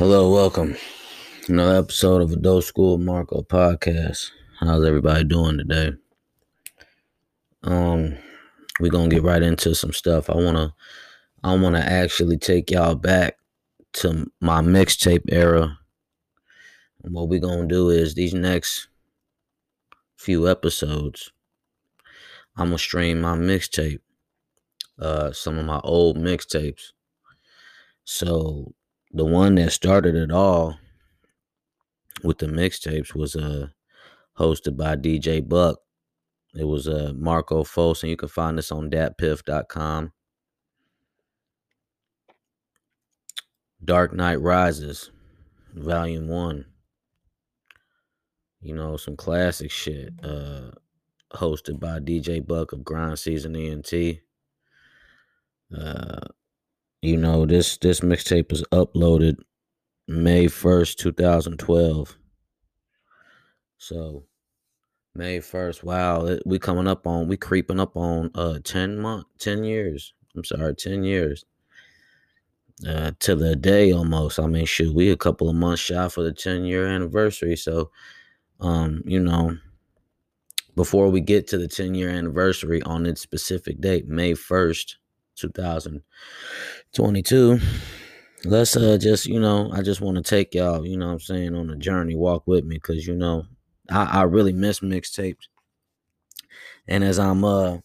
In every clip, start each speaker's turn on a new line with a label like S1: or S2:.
S1: Hello, welcome. Another episode of Adult School Marco Podcast. How's everybody doing today? Um, we're gonna get right into some stuff. I wanna I wanna actually take y'all back to my mixtape era. And what we're gonna do is these next few episodes, I'm gonna stream my mixtape, uh, some of my old mixtapes. So the one that started it all with the mixtapes was uh hosted by DJ Buck. It was uh Marco Fultz, and you can find this on datpiff.com. Dark Knight Rises, Volume One. You know, some classic shit. Uh hosted by DJ Buck of Grind Season ENT. Uh you know, this this mixtape was uploaded May 1st, 2012. So May 1st, wow, it, we coming up on we creeping up on uh 10 month 10 years. I'm sorry, 10 years. Uh to the day almost. I mean, shoot, we a couple of months shy for the 10 year anniversary. So um, you know, before we get to the 10 year anniversary on its specific date, May 1st, 2022 let's uh just you know i just want to take y'all you know what i'm saying on a journey walk with me because you know i i really miss mixtapes. And as i'm uh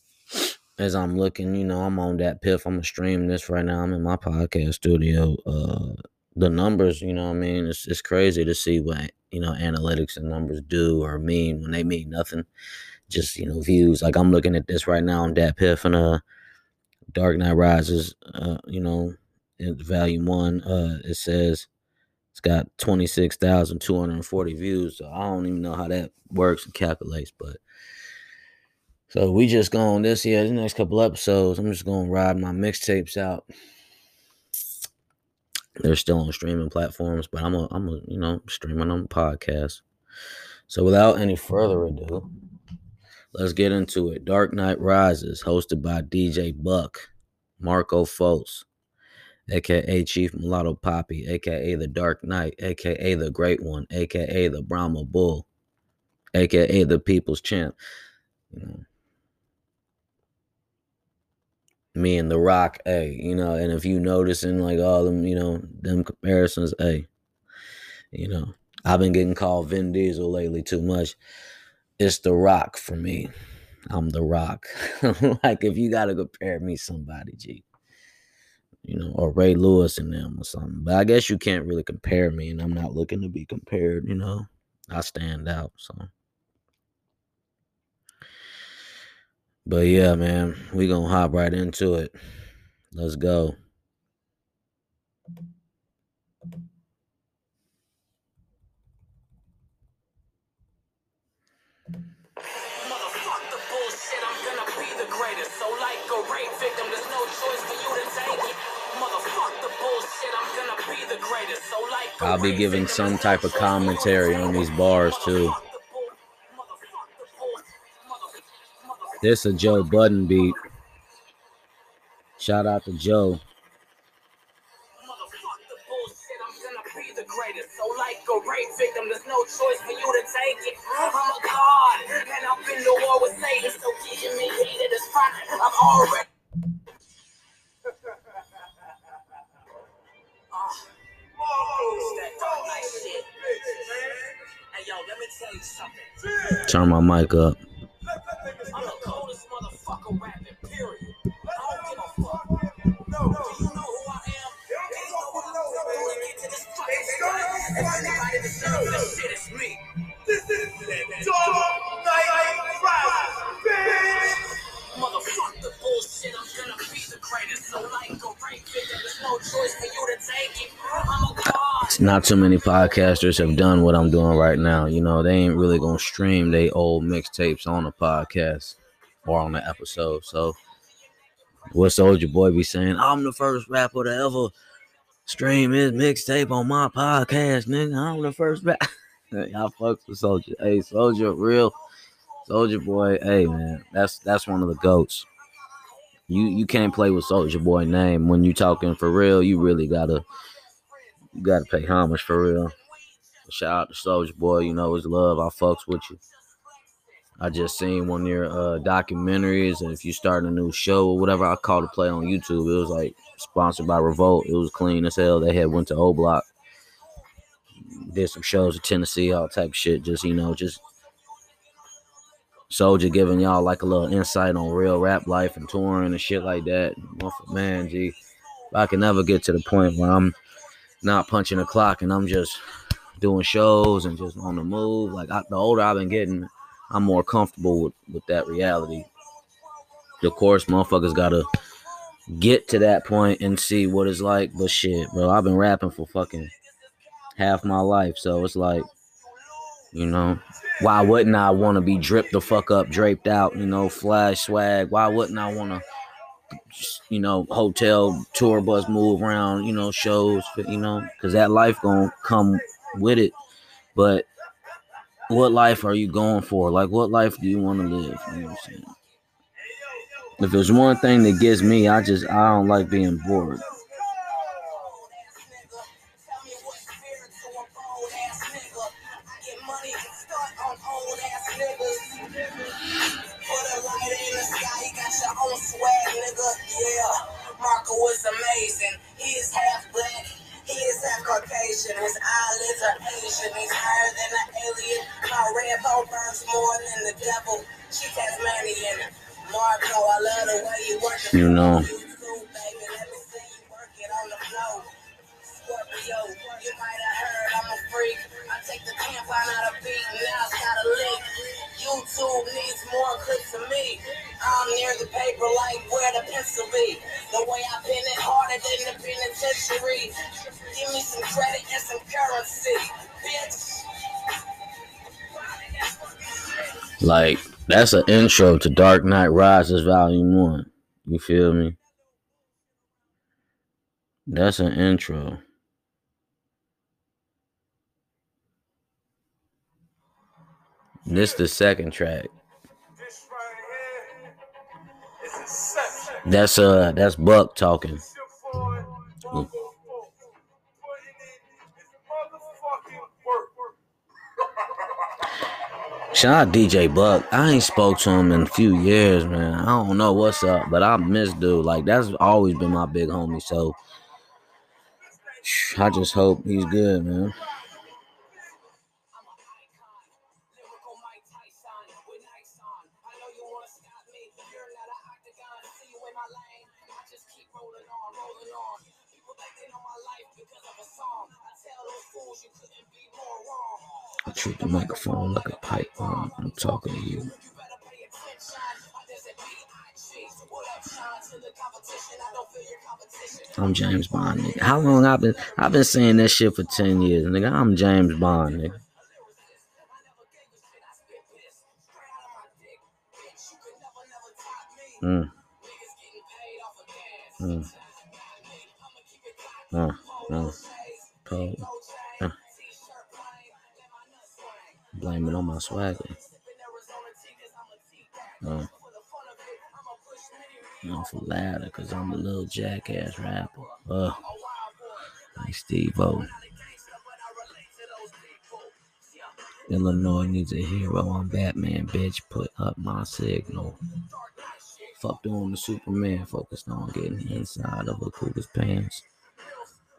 S1: as i'm looking you know i'm on Datpiff i'm gonna stream this right now i'm in my podcast studio uh the numbers you know what i mean it's, it's crazy to see what you know analytics and numbers do or mean when they mean nothing. Just you know views like i'm looking at this right now on Datpiff and uh Dark Knight Rises, uh, you know, in volume one, uh, it says it's got 26,240 views. So I don't even know how that works and calculates, but so we just going this year, the next couple episodes, I'm just gonna ride my mixtapes out. They're still on streaming platforms, but I'm a, I'm a, you know, streaming on podcast. So without any further ado, let's get into it. Dark Knight Rises, hosted by DJ Buck, Marco Fultz, aka Chief Mulatto Poppy, aka the Dark Knight, aka the Great One, aka the Brahma Bull, aka the People's Champ. You know, me and The Rock, hey, you know, and if you noticing like all them, you know, them comparisons, hey, you know, I've been getting called Vin Diesel lately too much. It's The Rock for me. I'm The Rock. like if you gotta compare me somebody, G you know, or Ray Lewis and them or something. But I guess you can't really compare me, and I'm not looking to be compared, you know. I stand out, so. But yeah, man, we gonna hop right into it. Let's go. I'll be giving some type of commentary on these bars too. This a Joe Budden beat. Shout out to Joe.
S2: victim, there's no choice for you to take it. I'm a god, and I've been to war with Satan, so me heated is fine. I'm already. Gonna be the greatest. So like a rape victim, there's no choice for you to take it.
S1: Not too many podcasters have done what I'm doing right now. You know, they ain't really gonna stream they old mixtapes on a podcast or on the episode. So what Soldier Boy be saying? I'm the first rapper to ever stream his mixtape on my podcast, nigga. I'm the first rap. Y'all fucks with Soldier. Hey, Soldier, real Soldier Boy. Hey, man, that's that's one of the goats. You you can't play with Soldier Boy name when you talking for real. You really gotta you gotta pay homage for real. Shout out to Soldier Boy, you know his love. I fucks with you. I just seen one of your uh, documentaries, and if you start a new show or whatever, I called to play on YouTube. It was like sponsored by Revolt. It was clean as hell. They had went to O Block, did some shows in Tennessee, all type of shit. Just you know, just Soldier giving y'all like a little insight on real rap life and touring and shit like that. Man, G, I can never get to the point where I'm not punching the clock and I'm just doing shows and just on the move. Like I, the older I've been getting, I'm more comfortable with, with that reality. Of course, motherfuckers gotta get to that point and see what it's like. But shit, bro, I've been rapping for fucking half my life, so it's like, you know, why wouldn't I want to be dripped the fuck up, draped out, you know, flash swag? Why wouldn't I want to, you know, hotel tour bus move around, you know, shows, you know, because that life gonna come with it. But what life are you going for? Like, what life do you want to live? You know what I'm saying? If there's one thing that gets me, I just I don't like being bored.
S3: Amazing. He is half black. He is half Caucasian. His eyelids are Asian. He's higher than an alien. My red bow burns more than the devil. She Tasmanian. Marco, I love the way you work.
S1: You know.
S3: Scorpio, you might have heard I'm a freak. I take the tampon out of beat, now it's got a leak. YouTube needs more clips of me. I'm near the paper like where the pencil be. The way I pin it harder than the penitentiary. Give me some credit and some currency, bitch.
S1: Like that's an intro to Dark Knight Rises Volume One. You feel me? That's an intro. This the second track. That's uh that's Buck talking. Shout out DJ Buck. I ain't spoke to him in a few years, man. I don't know what's up, but I miss dude. Like that's always been my big homie. So I just hope he's good, man. Treat the microphone like a pipe bomb. I'm talking to you. I'm James Bond, nigga. How long I've been I've been saying that shit for 10 years, nigga. I'm James Bond, nigga. Mm. Mm. Uh, Pole. Blame it on my swagger. Uh. I'm for louder because I'm a little jackass rapper. Uh, like Steve O. Illinois needs a hero. I'm Batman, bitch. Put up my signal. Fuck doing the Superman. Focused on getting inside of a cougar's pants.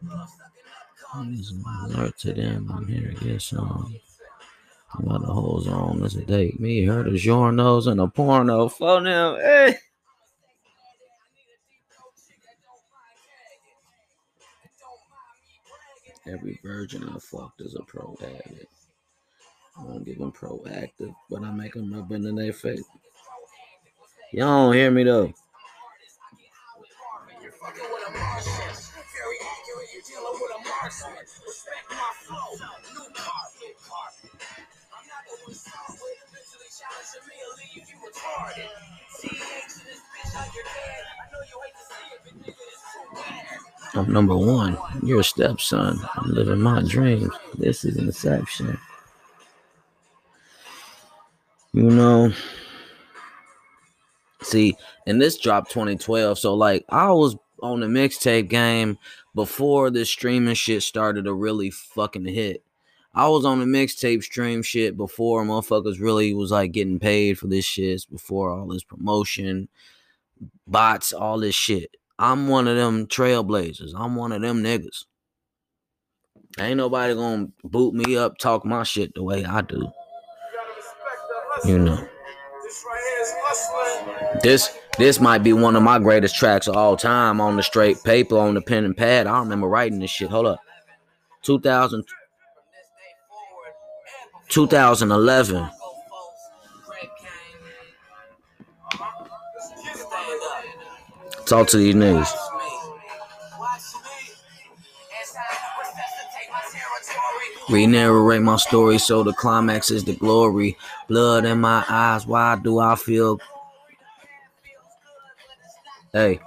S1: There's an alert to them. I'm here to get some. Got the hoes on. Let's date me. Her the journos and a porno. For them. Hey. Every virgin I fucked is a pro addict. I don't give them proactive, but I make them rub in their face. Y'all don't hear me though.
S3: You're I'm
S1: number one. You're a stepson. I'm living my dreams. This is Inception. You know, see, and this dropped 2012. So, like, I was on the mixtape game before the streaming shit started to really fucking hit. I was on the mixtape stream shit before motherfuckers really was like getting paid for this shit, before all this promotion, bots, all this shit. I'm one of them trailblazers. I'm one of them niggas. Ain't nobody gonna boot me up, talk my shit the way I do. You know. This this might be one of my greatest tracks of all time on the straight paper, on the pen and pad. I don't remember writing this shit. Hold up. 2000, 2011. Talk to these niggas. Re-narrate my story so the climax is the glory. Blood in my eyes, why do I feel? Hey,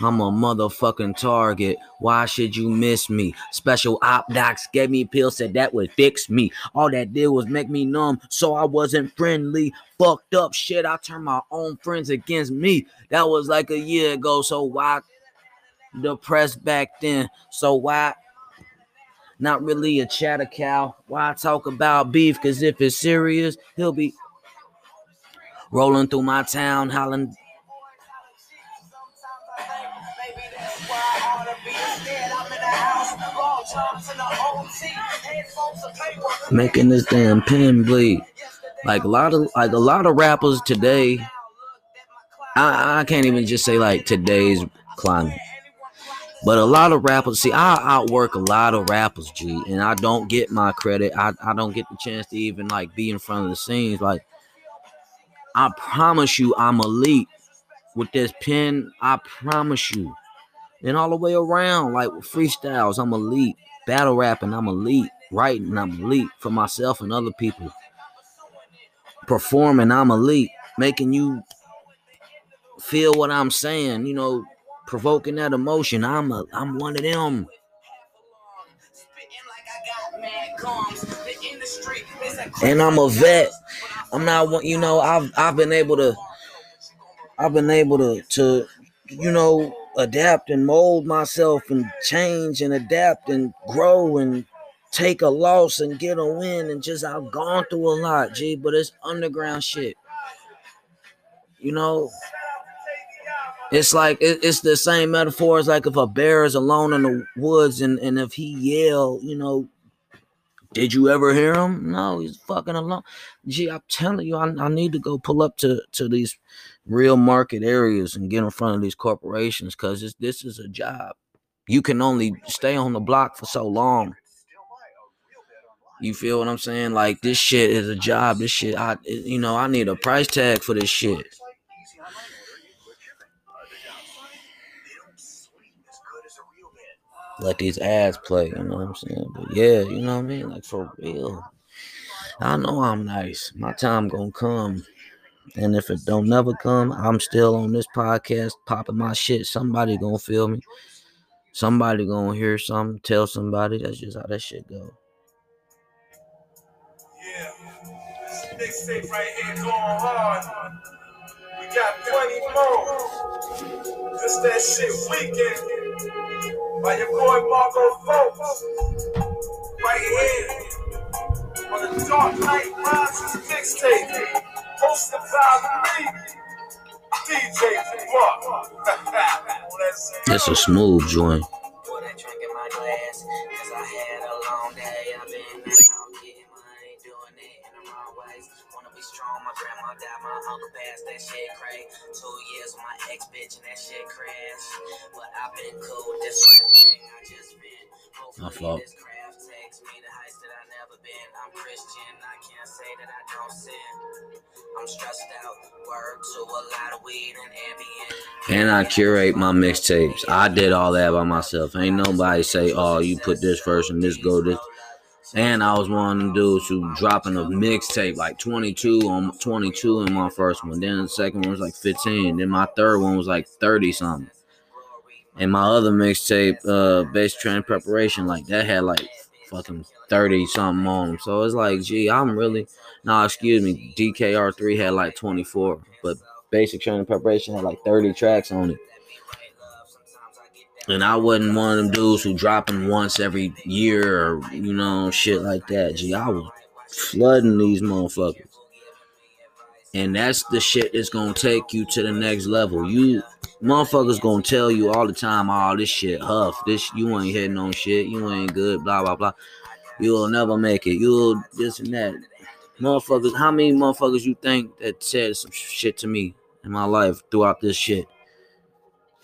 S1: I'm a motherfucking target. Why should you miss me? Special op docs gave me pills, said that would fix me. All that did was make me numb, so I wasn't friendly. Fucked up shit, I turned my own friends against me. That was like a year ago, so why depressed back then? So why not really a chatter cow? Why talk about beef? Cause if it's serious, he'll be rolling through my town, hollering making this damn pen bleed. Like a lot of like a lot of rappers today. I, I can't even just say like today's climate. But a lot of rappers, see, I outwork a lot of rappers, G, and I don't get my credit. I, I don't get the chance to even like be in front of the scenes. Like, I promise you, I'm elite with this pen. I promise you. And all the way around, like with freestyles, I'm elite. Battle rapping, I'm elite. Writing, I'm elite for myself and other people. Performing, I'm elite. Making you feel what I'm saying, you know, provoking that emotion. I'm a, I'm one of them. And I'm a vet. I'm not one, you know, I've I've been able to I've been able to to you know adapt and mold myself and change and adapt and grow and take a loss and get a win and just I've gone through a lot, G, but it's underground shit. You know, it's like it, it's the same metaphor as like if a bear is alone in the woods and, and if he yell, you know, did you ever hear him? No, he's fucking alone. Gee, I'm telling you, I, I need to go pull up to, to these real market areas and get in front of these corporations because this is a job. You can only stay on the block for so long. You feel what I'm saying? Like this shit is a job. This shit, I you know, I need a price tag for this shit. Let these ads play, you know what I'm saying? But yeah, you know what I mean? Like for real. I know I'm nice. My time gonna come. And if it don't never come, I'm still on this podcast popping my shit. Somebody gonna feel me. Somebody gonna hear something, tell somebody. That's just how that shit go.
S2: Yeah, this mixtape right here going hard. We got plenty more. This that shit weekend. By your boy Marco Fultz. Right here. On the Dark Knight Rises mixtape.
S1: That's a smooth joint. My grandma died, my uncle passed, that shit crazy. Two years with my ex bitch and that shit crashed. But I've been cool with this thing I just been. My fault. This craft takes me to heights that I never been. I'm Christian, I can't say that I don't sin. And I curate my mixtapes. I did all that by myself. Ain't nobody say, oh, you put this first and this go this. And I was one of them dudes who dropping a mixtape like 22 on 22 in my first one. Then the second one was like 15. Then my third one was like 30 something. And my other mixtape, uh, base training preparation, like that had like fucking 30 something on them. So it's like, gee, I'm really no, excuse me, DKR3 had like 24, but basic training preparation had like 30 tracks on it. And I wasn't one of them dudes who dropping once every year or you know shit like that. Gee, I was flooding these motherfuckers. And that's the shit that's gonna take you to the next level. You motherfuckers gonna tell you all the time, oh this shit huff, this you ain't hitting on shit, you ain't good, blah blah blah. You'll never make it. You'll this and that. Motherfuckers, how many motherfuckers you think that said some shit to me in my life throughout this shit?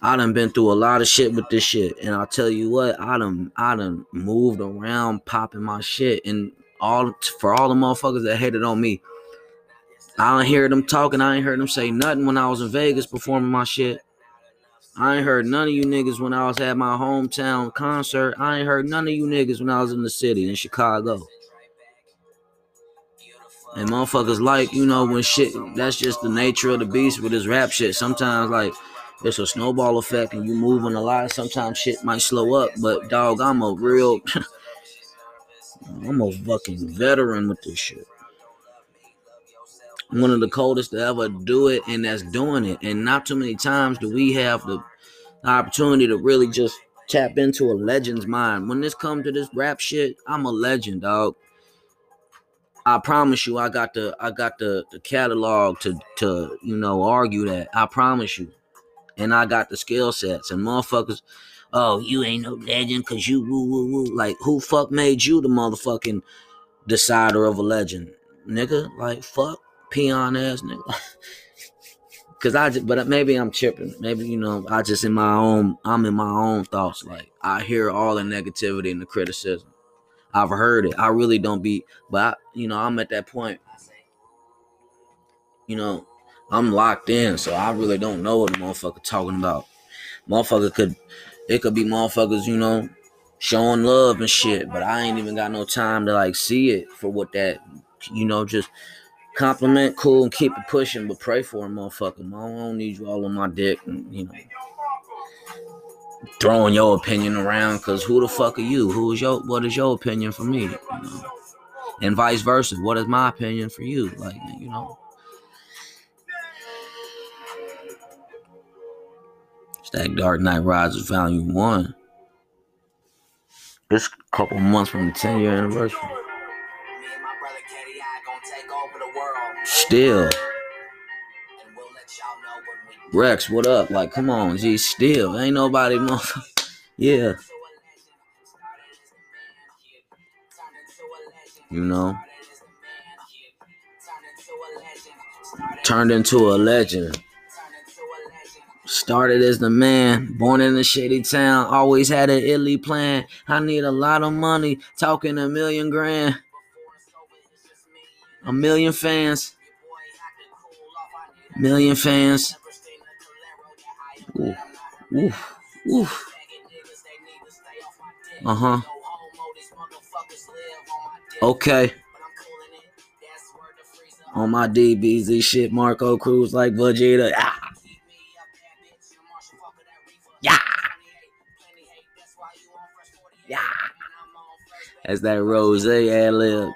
S1: I done been through a lot of shit with this shit. And I'll tell you what, I done I done moved around popping my shit. And all for all the motherfuckers that hated on me. I don't hear them talking. I ain't heard them say nothing when I was in Vegas performing my shit. I ain't heard none of you niggas when I was at my hometown concert. I ain't heard none of you niggas when I was in the city in Chicago. And motherfuckers like, you know, when shit, that's just the nature of the beast with this rap shit. Sometimes, like, it's a snowball effect and you moving a lot. Sometimes shit might slow up, but dog, I'm a real, I'm a fucking veteran with this shit. One of the coldest to ever do it, and that's doing it. And not too many times do we have the opportunity to really just tap into a legend's mind. When this comes to this rap shit, I'm a legend, dog. I promise you, I got the I got the the catalog to to you know argue that. I promise you, and I got the skill sets and motherfuckers. Oh, you ain't no legend because you woo woo woo. Like who fuck made you the motherfucking decider of a legend, nigga? Like fuck peon ass nigga. Cause I just, but uh, maybe I'm tripping. Maybe you know I just in my own. I'm in my own thoughts. Like I hear all the negativity and the criticism. I've heard it. I really don't be, but I, you know, I'm at that point. You know, I'm locked in, so I really don't know what the motherfucker talking about. Motherfucker could, it could be motherfuckers, you know, showing love and shit, but I ain't even got no time to like see it for what that, you know, just compliment, cool, and keep it pushing, but pray for a motherfucker. I don't need you all on my dick, and you know throwing your opinion around because who the fuck are you? Who is your what is your opinion for me? You know? And vice versa. What is my opinion for you? Like, you know. It's that Dark Knight Rises Volume 1. It's a couple months from the 10 year anniversary. Still. Rex, what up? Like, come on, G, still. Ain't nobody, motherfucker. yeah. You know? Turned into a legend. Started as the man, born in a shady town, always had an illy plan. I need a lot of money, talking a million grand. A million fans. Million fans. Ooh, ooh, ooh. Uh huh. Okay. On my DBZ shit, Marco Cruz like Vegeta. Ah. Yeah. Yeah. That's that rose ad lib.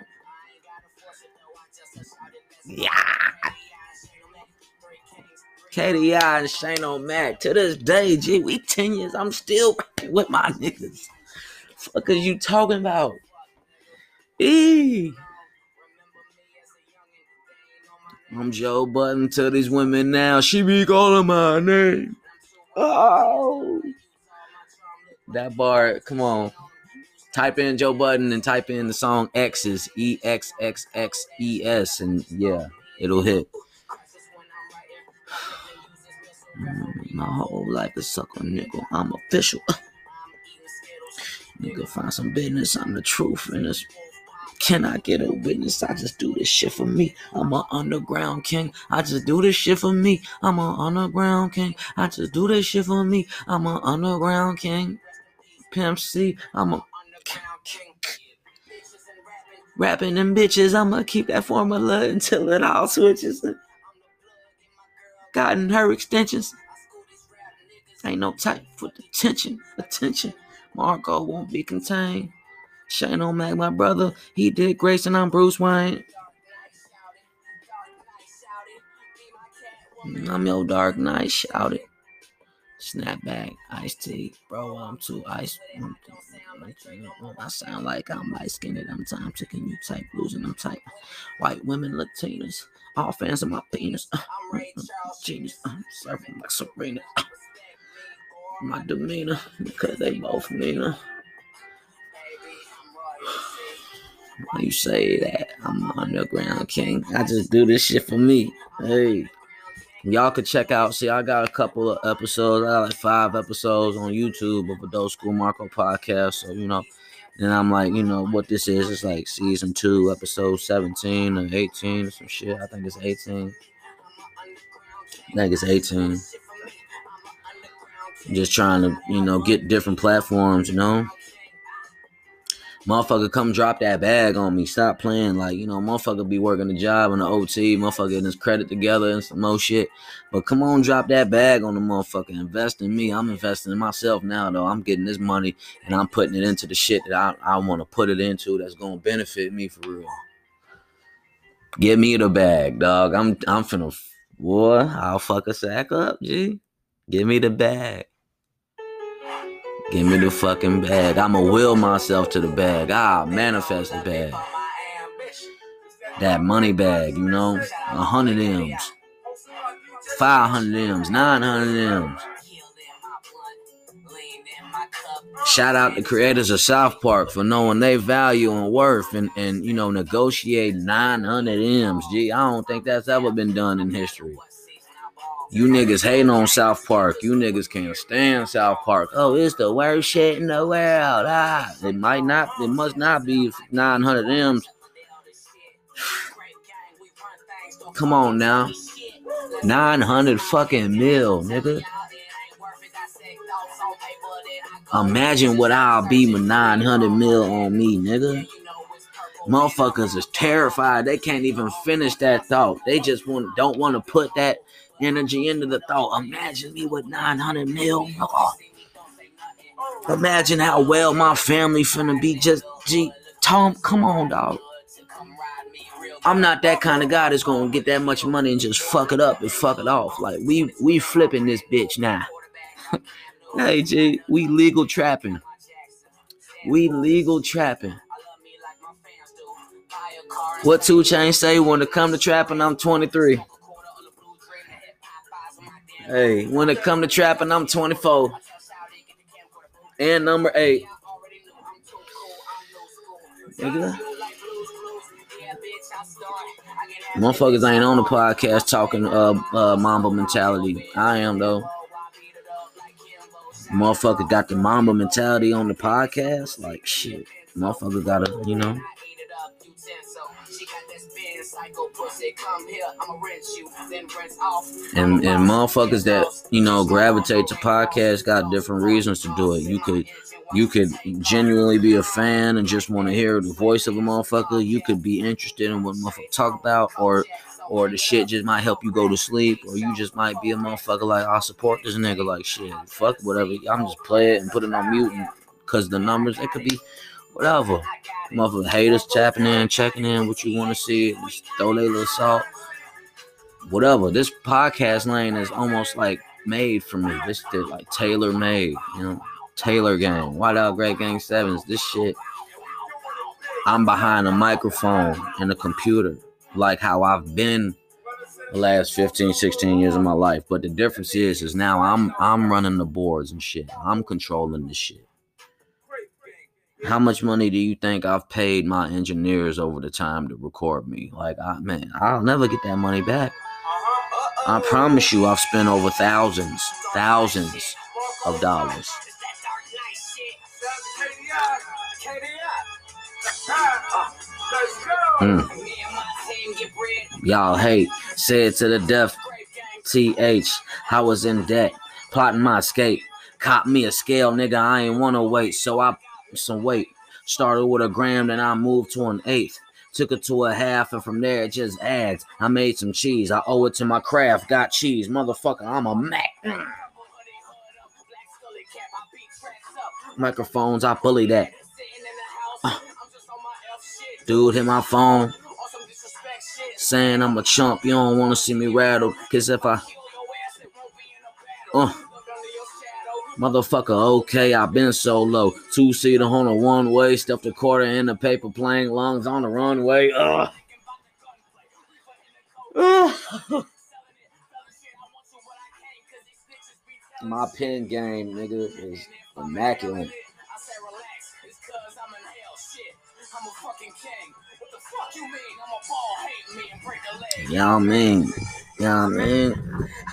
S1: Yeah. KDI and Shane O'Mac. To this day, G, we 10 years. I'm still with my niggas. Fuck is you talking about? E. I'm Joe Budden to these women now. She be calling my name. Oh. That bar, come on. Type in Joe Budden and type in the song X's, E X X X E S, and yeah, it'll hit. My whole life is suck on nigga. I'm official. nigga, find some business. I'm the truth in this. Can I get a witness? I just do this shit for me. I'm an underground king. I just do this shit for me. I'm an underground king. I just do this shit for me. I'm an underground king. Pimp C. I'm a rapping them bitches. I'ma keep that formula until it all switches. Gotten her extensions. Ain't no type for attention, attention. Marco won't be contained. Shane O'Mac, my brother, he did Grayson. I'm Bruce Wayne. I'm your Dark Knight, shout it. Snapback, iced tea, bro. I'm too ice. I sound like I'm light skinned. I'm time ticking you type, losing them type. White women, Latinas, all fans of my penis. Uh, genius, I'm surfing like Serena. Uh, my demeanor, because they both mean her. Why you say that? I'm underground king. I just do this shit for me. Hey. Y'all could check out. See, I got a couple of episodes. I got like five episodes on YouTube of Adult School Marco podcast. So, you know, and I'm like, you know, what this is. It's like season two, episode 17 or 18 or some shit. I think it's 18. I think it's 18. Just trying to, you know, get different platforms, you know motherfucker come drop that bag on me. Stop playing. Like, you know, motherfucker be working a job on the OT, motherfucker getting his credit together and some more shit. But come on, drop that bag on the motherfucker. Invest in me. I'm investing in myself now, though. I'm getting this money and I'm putting it into the shit that I, I want to put it into that's gonna benefit me for real. Give me the bag, dog. I'm I'm finna boy, I'll fuck a sack up, G. Give me the bag. Give me the fucking bag. I'ma will myself to the bag. I'll manifest the bag. That money bag, you know? A hundred M's. Five hundred M's. Nine hundred M's. Shout out the creators of South Park for knowing their value and worth and, and you know, negotiate 900 M's. Gee, I don't think that's ever been done in history. You niggas hating on South Park. You niggas can't stand South Park. Oh, it's the worst shit in the world. Ah, it might not. It must not be 900 M's. Come on now. 900 fucking mil, nigga. Imagine what I'll be with 900 mil on me, nigga. Motherfuckers is terrified. They can't even finish that thought. They just want don't want to put that energy into the thought. Imagine me with 900 mil. Oh. Imagine how well my family finna be. Just, G, Tom, come on, dog. I'm not that kind of guy that's gonna get that much money and just fuck it up and fuck it off. Like we we flipping this bitch now. hey G, we legal trapping. We legal trapping. What 2 Chainz say when it come to trapping? I'm 23. Hey, when it come to trapping, I'm 24. And number eight. Motherfuckers ain't on the podcast talking uh, uh Mamba mentality. I am though. Motherfucker got the Mamba mentality on the podcast. Like shit. Motherfucker gotta, you know. And and motherfuckers that you know gravitate to podcasts got different reasons to do it. You could you could genuinely be a fan and just want to hear the voice of a motherfucker. You could be interested in what motherfucker talk about, or or the shit just might help you go to sleep, or you just might be a motherfucker like I support this nigga like shit. Fuck whatever. I'm just play it and put it on mute because the numbers it could be whatever. Motherfucker haters tapping in, checking in what you want to see. Just throw their little salt. Whatever. This podcast lane is almost like made for me. This is like tailor made, you know. Taylor gang, White Out Great Gang Sevens. This shit. I'm behind a microphone and a computer, like how I've been the last 15, 16 years of my life. But the difference is, is now I'm I'm running the boards and shit. I'm controlling the shit. How much money do you think I've paid my engineers over the time to record me? Like, I, man, I'll never get that money back. I promise you, I've spent over thousands, thousands of dollars. Mm. Y'all hate, said to the death. TH, I was in debt, plotting my escape. Caught me a scale, nigga. I ain't wanna wait, so I some weight. Started with a gram, then I moved to an eighth. Took it to a half, and from there it just adds. I made some cheese. I owe it to my craft. Got cheese. Motherfucker, I'm a Mac. Microphones, I bully that. Dude hit my phone. Saying I'm a chump. You don't want to see me rattle. Cause if I. Uh. Motherfucker, okay, I've been so low. Two seater on a one way, stuffed a quarter in the paper plane, lungs on the runway. Ugh. Uh. Ugh. My pen game, nigga, is immaculate. Yeah, I mean, yeah, I mean,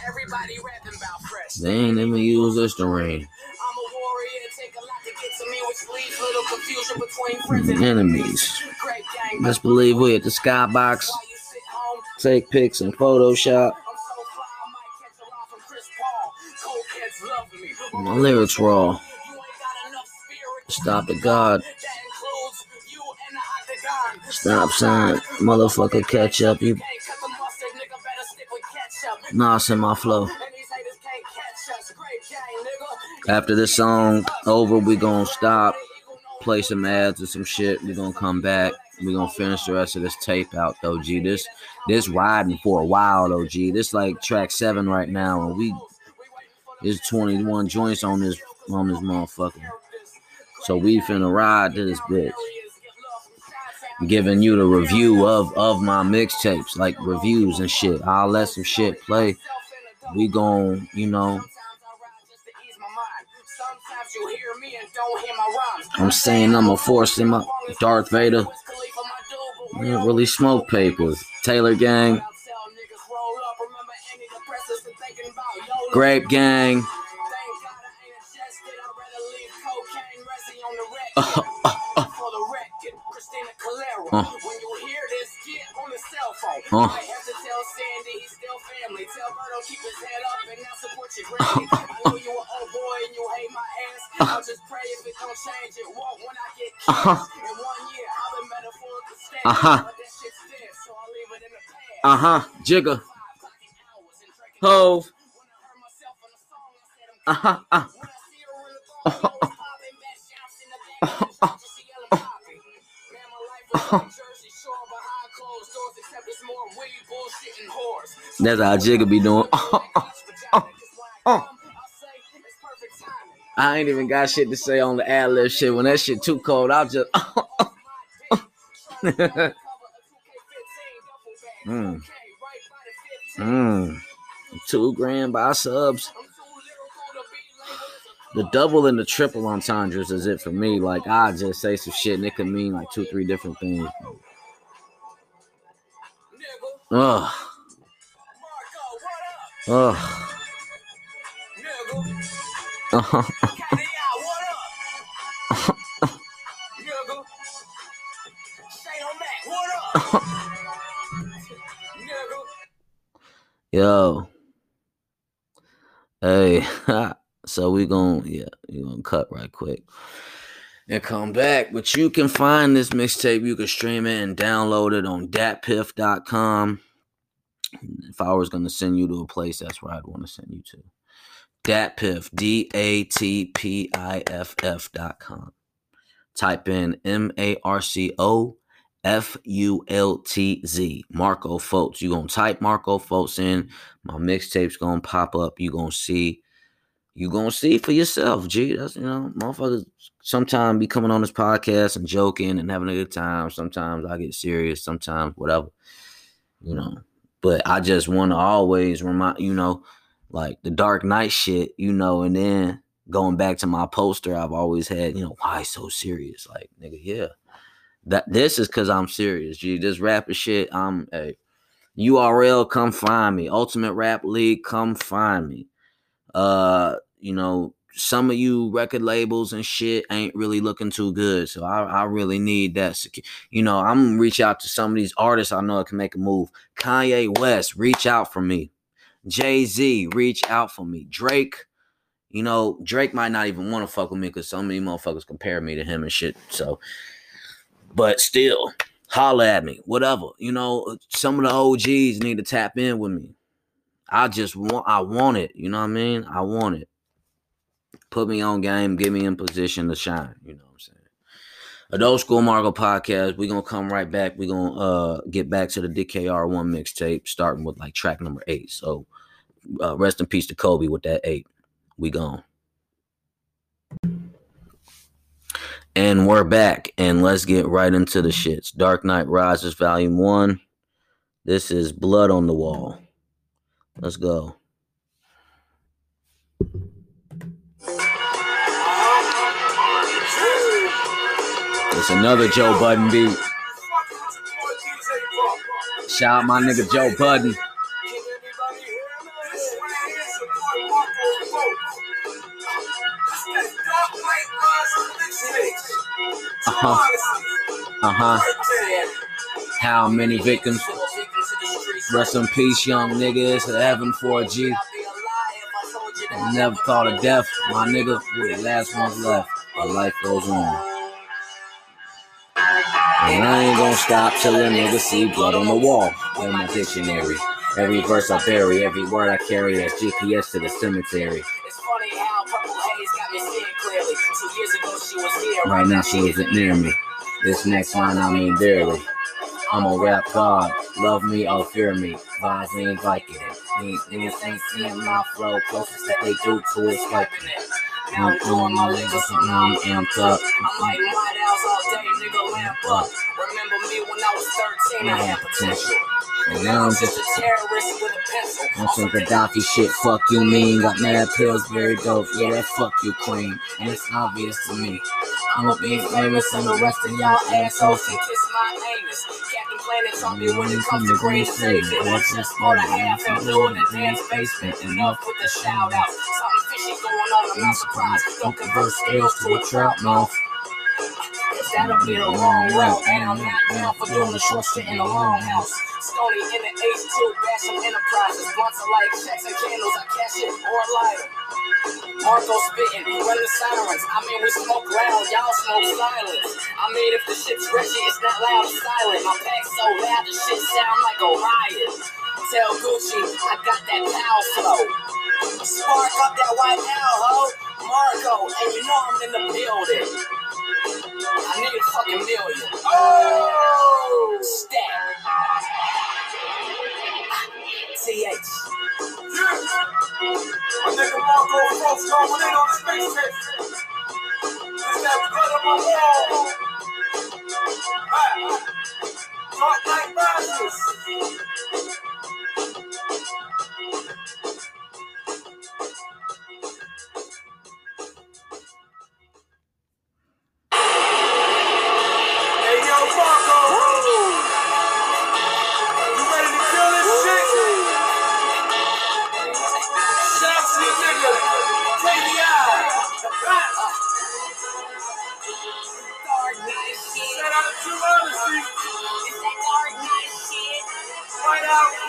S3: Everybody rapping about fresh.
S1: they ain't even use Listerine.
S3: I'm a warrior, take a lot to get to me, which leaves little confusion between friends and
S1: Enemies.
S3: Great gang,
S1: Best believe we at the skybox.
S3: while you sit home,
S1: Take pics in Photoshop.
S3: I'm so fly, I might catch a line from Chris Paul. Cokeheads love me. but
S1: My lyrics raw.
S3: You ain't got enough spirit.
S1: Stop the God.
S3: That includes you and the octagon.
S1: Stop sign. Motherfucker, catch up. You Nas in my flow. After this song over, we gonna stop, play some ads or some shit. We gonna come back. We gonna finish the rest of this tape out though, G. This this riding for a while though, G. This like track seven right now, and we there's 21 joints on this on this motherfucker. So we finna ride to this bitch. Giving you the review of of my mixtapes, like reviews and shit. I'll let some shit play. We gon' you know, I'm saying I'm a force in my Darth Vader. We don't really smoke papers. Taylor Gang, Grape Gang. Uh. Uh.
S3: the cell.
S1: Uh.
S3: Might have to tell Sandy he's still family. Tell Berto keep his head up and now support your granny. I know you an old boy and you hate my ass. I'll just pray if it don't change, it won't when I get kids.
S1: Uh-huh.
S3: In one year, I've been metaphorical stand.
S1: Uh-huh.
S3: But that shit's dead, so I'll leave it in the past.
S1: Uh huh. Jigga.
S3: Five clocking hours and drinking.
S1: Hove.
S3: I heard myself on
S1: That's how Jigga be doing. Uh, uh. I ain't even got shit to say on the ad lib shit. When that shit too cold, I'll just. mm. Mm. Two grand by subs. The double and the triple entendres is it for me. Like I just say some shit and it could mean like two, three different things. Ugh. Ugh. Yo. Hey. so we gonna yeah, we gonna cut right quick. And come back. But you can find this mixtape. You can stream it and download it on datpiff.com. If I was gonna send you to a place, that's where I'd want to send you to. Datpiff, D A T P I F F dot com. Type in M A R C O F U L T Z. Marco Fultz. You're gonna type Marco Fultz in. My mixtape's gonna pop up. You're gonna see. You're gonna see for yourself, G. That's you know, motherfuckers sometimes be coming on this podcast and joking and having a good time. Sometimes I get serious, sometimes whatever. You know. But I just wanna always remind you know, like the Dark Knight shit, you know, and then going back to my poster, I've always had, you know, why so serious? Like, nigga, yeah. That this is cause I'm serious, G. This rapper shit, I'm a URL, come find me. Ultimate Rap League, come find me. Uh, you know, some of you record labels and shit ain't really looking too good. So I, I really need that. You know, I'm gonna reach out to some of these artists I know can make a move. Kanye West, reach out for me. Jay Z, reach out for me. Drake, you know, Drake might not even want to fuck with me because so many motherfuckers compare me to him and shit. So, but still, holla at me, whatever. You know, some of the OGs need to tap in with me. I just want, I want it. You know what I mean? I want it. Put me on game, get me in position to shine. You know what I'm saying? Adult School Marco podcast. We're gonna come right back. We're gonna uh get back to the DKR one mixtape, starting with like track number eight. So uh rest in peace to Kobe with that eight. We gone. And we're back, and let's get right into the shits. Dark Knight Rises, Volume 1. This is Blood on the Wall. Let's go. It's another Joe Budden beat. Shout out my nigga Joe Budden. Uh-huh. Uh-huh. How many victims? Rest in peace, young niggas. Heaven 4G. Never thought of death, my nigga. We're the last ones left. But life goes on. And I ain't gonna stop till a nigga see blood on the wall in my dictionary. Every verse I bury, every word I carry as GPS to the cemetery.
S3: It's funny how purple haze got me seeing clearly. Two years ago she was here.
S1: Right now she isn't near me. This next line I mean dearly. I'm a rap god. Love me or fear me. Vibes me and Vicodin. These niggas ain't seeing my flow. Closest that they do to is swiping it. I'm doing my niggas and now I'm amped up.
S3: I'm like White House all day, nigga, lamp up. Remember me when I was 13, I had potential.
S1: And now I'm
S3: Just a terrorist with a pencil.
S1: on some Gaddafi shit. Fuck you mean. Got mad pills, very dope. Yeah, that fuck you queen. And it's obvious to me. I'm gonna be famous and the rest of y'all assholes.
S3: Kiss my anus. Captain Planet taught me when it comes to green saving. What's just for the half and blue in the dance basement. Enough with the shout out. Something fishy going on, I'm not surprised. Don't convert scales to a trout mouth. That'll be the long route, and I'm not down for doing the short shit in the long house. Stony in the H2, Basham Enterprises. Blunts are like checks and candles, I cash it or a lighter. Marco spitting, run the sirens. I mean, we smoke loud, y'all smoke silence. I mean, if the shit's Reggie, it's not loud, it's silent. My pack's so loud, the shit sound like a riot. Tell Gucci, I got that power flow. Spark up that white owl, ho. Marco, and you know I'm in the building. I need a fucking million. Oh! Stack. TH.
S2: My nigga Marco Frost going in on the space station. It's that blood on my wall. Ah. Dark Knight Rises.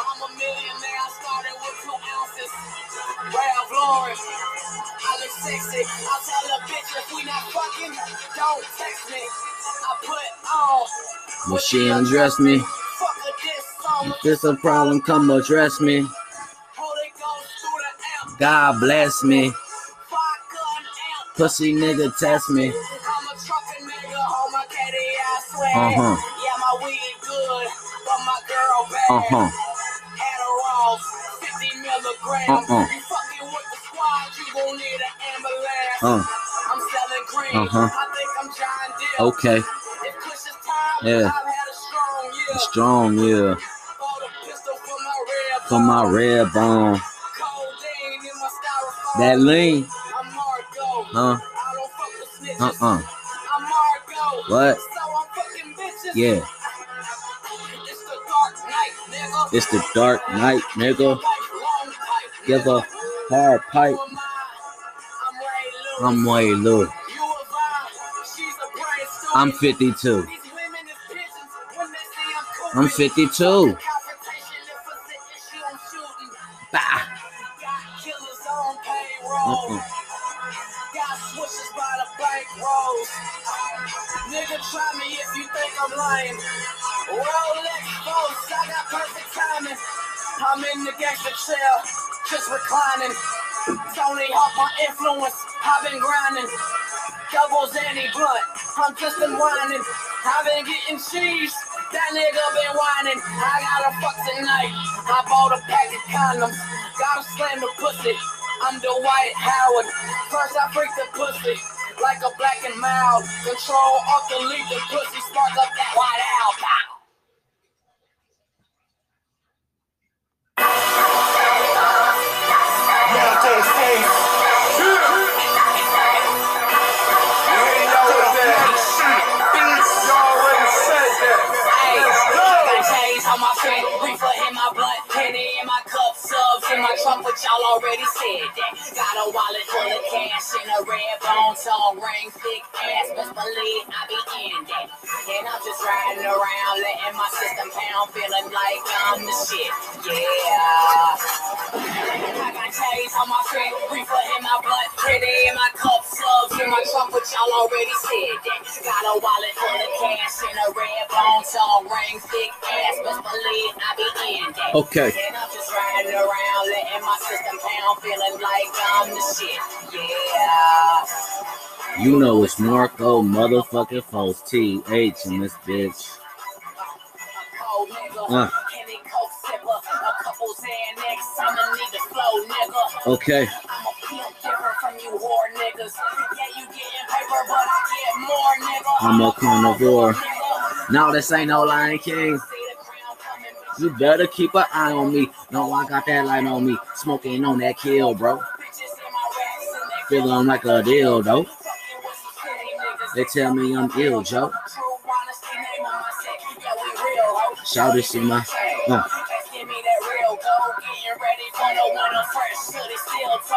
S3: I'm a millionaire. I started with two ounces. Ralph Lauren. I look sexy. I'll tell a bitch if we not fucking, don't text me. I put on.
S1: Will she undress me? If it's a problem, come address me.
S3: Holy Ghost through the amp.
S1: God bless me.
S3: Five gun amp.
S1: Pussy nigga test me.
S3: I'm a trucker nigga ambulance.
S1: Uh.
S3: I'm selling cream.
S1: Uh-huh.
S3: I think I'm John Deere.
S1: Okay.
S3: If Kush is time,
S1: Yeah.
S3: I've had a strong
S1: yeah.
S3: Bought a pistol for my red
S1: For my red bone.
S3: Codeine in my styrofoam.
S1: That lean. Huh?
S3: I don't fuck with snitches.
S1: Uh-uh. What?
S3: So I'm fucking bitches.
S1: Yeah.
S3: It's the dark night, nigga.
S1: Nigga. hard pipe. I'm way low. I'm 52.
S3: These women is pigeons. When they say I'm cool,
S1: I'm 52.
S3: Blunt, I'm just been whining. I've been getting cheese, that nigga been whining. I gotta fuck tonight. I bought a pack of condoms, gotta slam the pussy. I'm Dwight Howard. First I freak the pussy. Like a black and mild. Control off the lead the pussy. Spark up that white already said that. Got a wallet full of cash and a red bone tongue ring, thick ass, best believe I be in that. And I'm just riding around, letting my system pound, feeling like I'm the shit. Yeah. I got J's on my feet, reefer in my blunt, penny in my cup, subs in my trunk, but y'all already said that. Got a wallet full of cash and a red bone tongue ring, thick ass, best believe I be in that.
S1: Okay.
S3: And I'm just riding around, system pound, feeling like I'm the shit. Yeah.
S1: You know it's Marco motherfucking Fultz T H in this bitch. Uh.
S3: Henny Coke sipper. A couple Xanax. I'ma need the flow, nigga.
S1: Okay.
S3: I'm a pimp different from you whore niggas. Yeah, you getting paper, but I get more, nigga.
S1: I'm a carnivore.
S3: Nigga.
S1: No, this ain't no Lion King. You better keep an eye on me. No, I got that light on me. Smoking on that kill, bro. Feeling like a deal, though. They tell me I'm ill, Joe. Shout this my. Uh.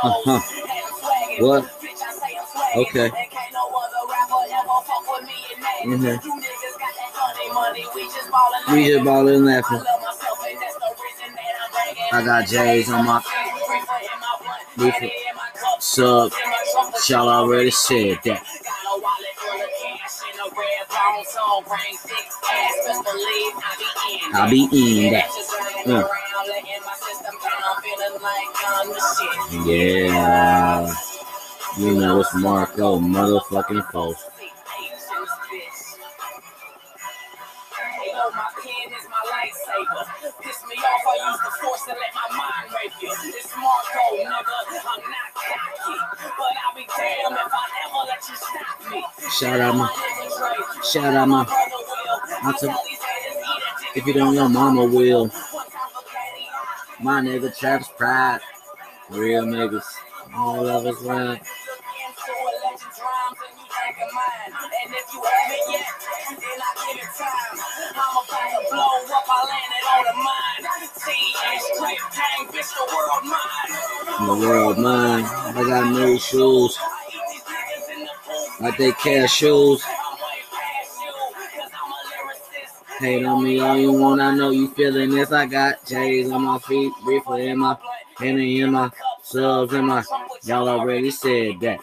S1: Uh-huh. What? Okay. Mhm.
S3: Money. We just ballin'
S1: laughing. I got J's on my
S3: cup,
S1: sub. Y'all already said that.
S3: I be in.
S1: That.
S3: Shit.
S1: Yeah. You know it's Marco motherfucking
S3: Fultz. Lightsaber. Piss me off, I use the force to let my mind rape you. It's Marco, nigga. I'm not cocky, but I'll be damned if I ever let you stop me.
S1: Shout out my. Shout out my.
S3: brother Will.
S1: I took-
S3: tell these haters, eat a dick
S1: If you don't know, mama will.
S3: One time for Katie,
S1: My nigga Travis Pride. Real niggas. All of us rap.
S3: A legend's rhymes and you of mine. And if you haven't yet, then I give it time. I'm about to blow up, I landed on the mine. TH straight gang, bitch, the world mine.
S1: The world mine. I got new shoes. Like they cash shoes. Hate on me all you want. I know you feeling this. I got J's on my feet. Reefer in my. Henny in my. Subs in my. Y'all already said that.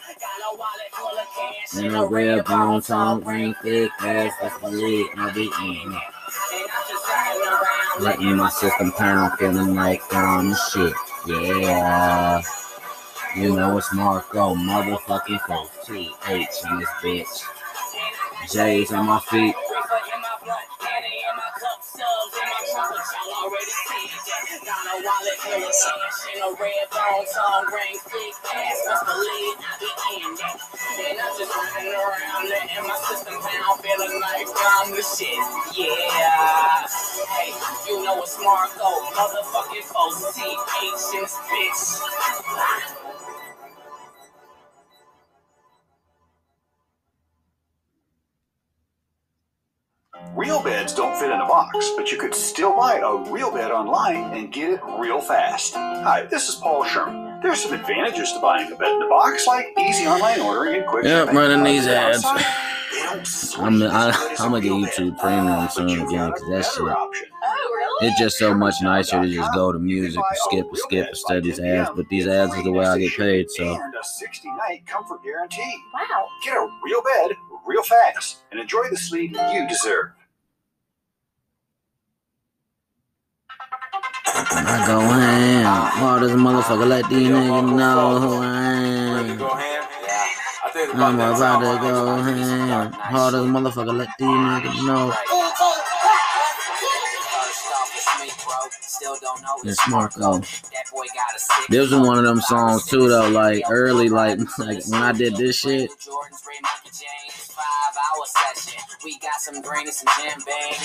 S3: Got a
S1: red bone tongue ring thick ass. That's the lead. I be in. Letting my system pound. Feeling like the shit. Yeah. You know it's Marco motherfucking Fultz. T H in this bitch. J's on my feet.
S3: Wallet full of cash and a red bone tongue ring, thick ass, best believe I be in that. And I'm just running around, letting my system pound, feeling like I'm the shit. Yeah. Hey, you know it's Marco, motherfucking H in this bitch.
S4: Real beds don't fit in a box, but you could still buy a real bed online and get it real fast. Hi, this is Paul Sherman. There's some advantages to buying a bed in a box, like easy online ordering and quick
S1: Yep,
S4: shipping.
S1: running these ads.
S4: downside, they don't sleep
S1: I'm-
S4: as
S1: I-
S4: good as a
S1: I'm gonna get YouTube
S4: bed.
S1: Premium
S4: But
S1: soon again, because
S4: a
S1: that shit-
S4: option.
S3: Oh, really?
S1: It's just so much nicer to just go to music and skip and skip instead of these ads. But these ads are the way I get paid, so
S4: And a 60 night comfort guarantee.
S3: Wow.
S4: Get a real bed real fast and enjoy the sleep you deserve.
S1: Hard as a motherfucker, let these niggas know who I
S2: Ready to
S1: am.
S2: go ham?
S3: Yeah.
S2: I think it's
S1: I'm
S2: about that
S1: about
S2: time.
S1: to go ham. Hard as a motherfucker, let these niggas know.
S3: First off, it's me, bro. Still don't know
S1: It's Marco.
S3: That boy got a sick
S1: This was one of them songs too, though. Like early, like like when I did this shit.
S3: Jordans, Ray Michael James, five hour session. We got some green and some jam bang.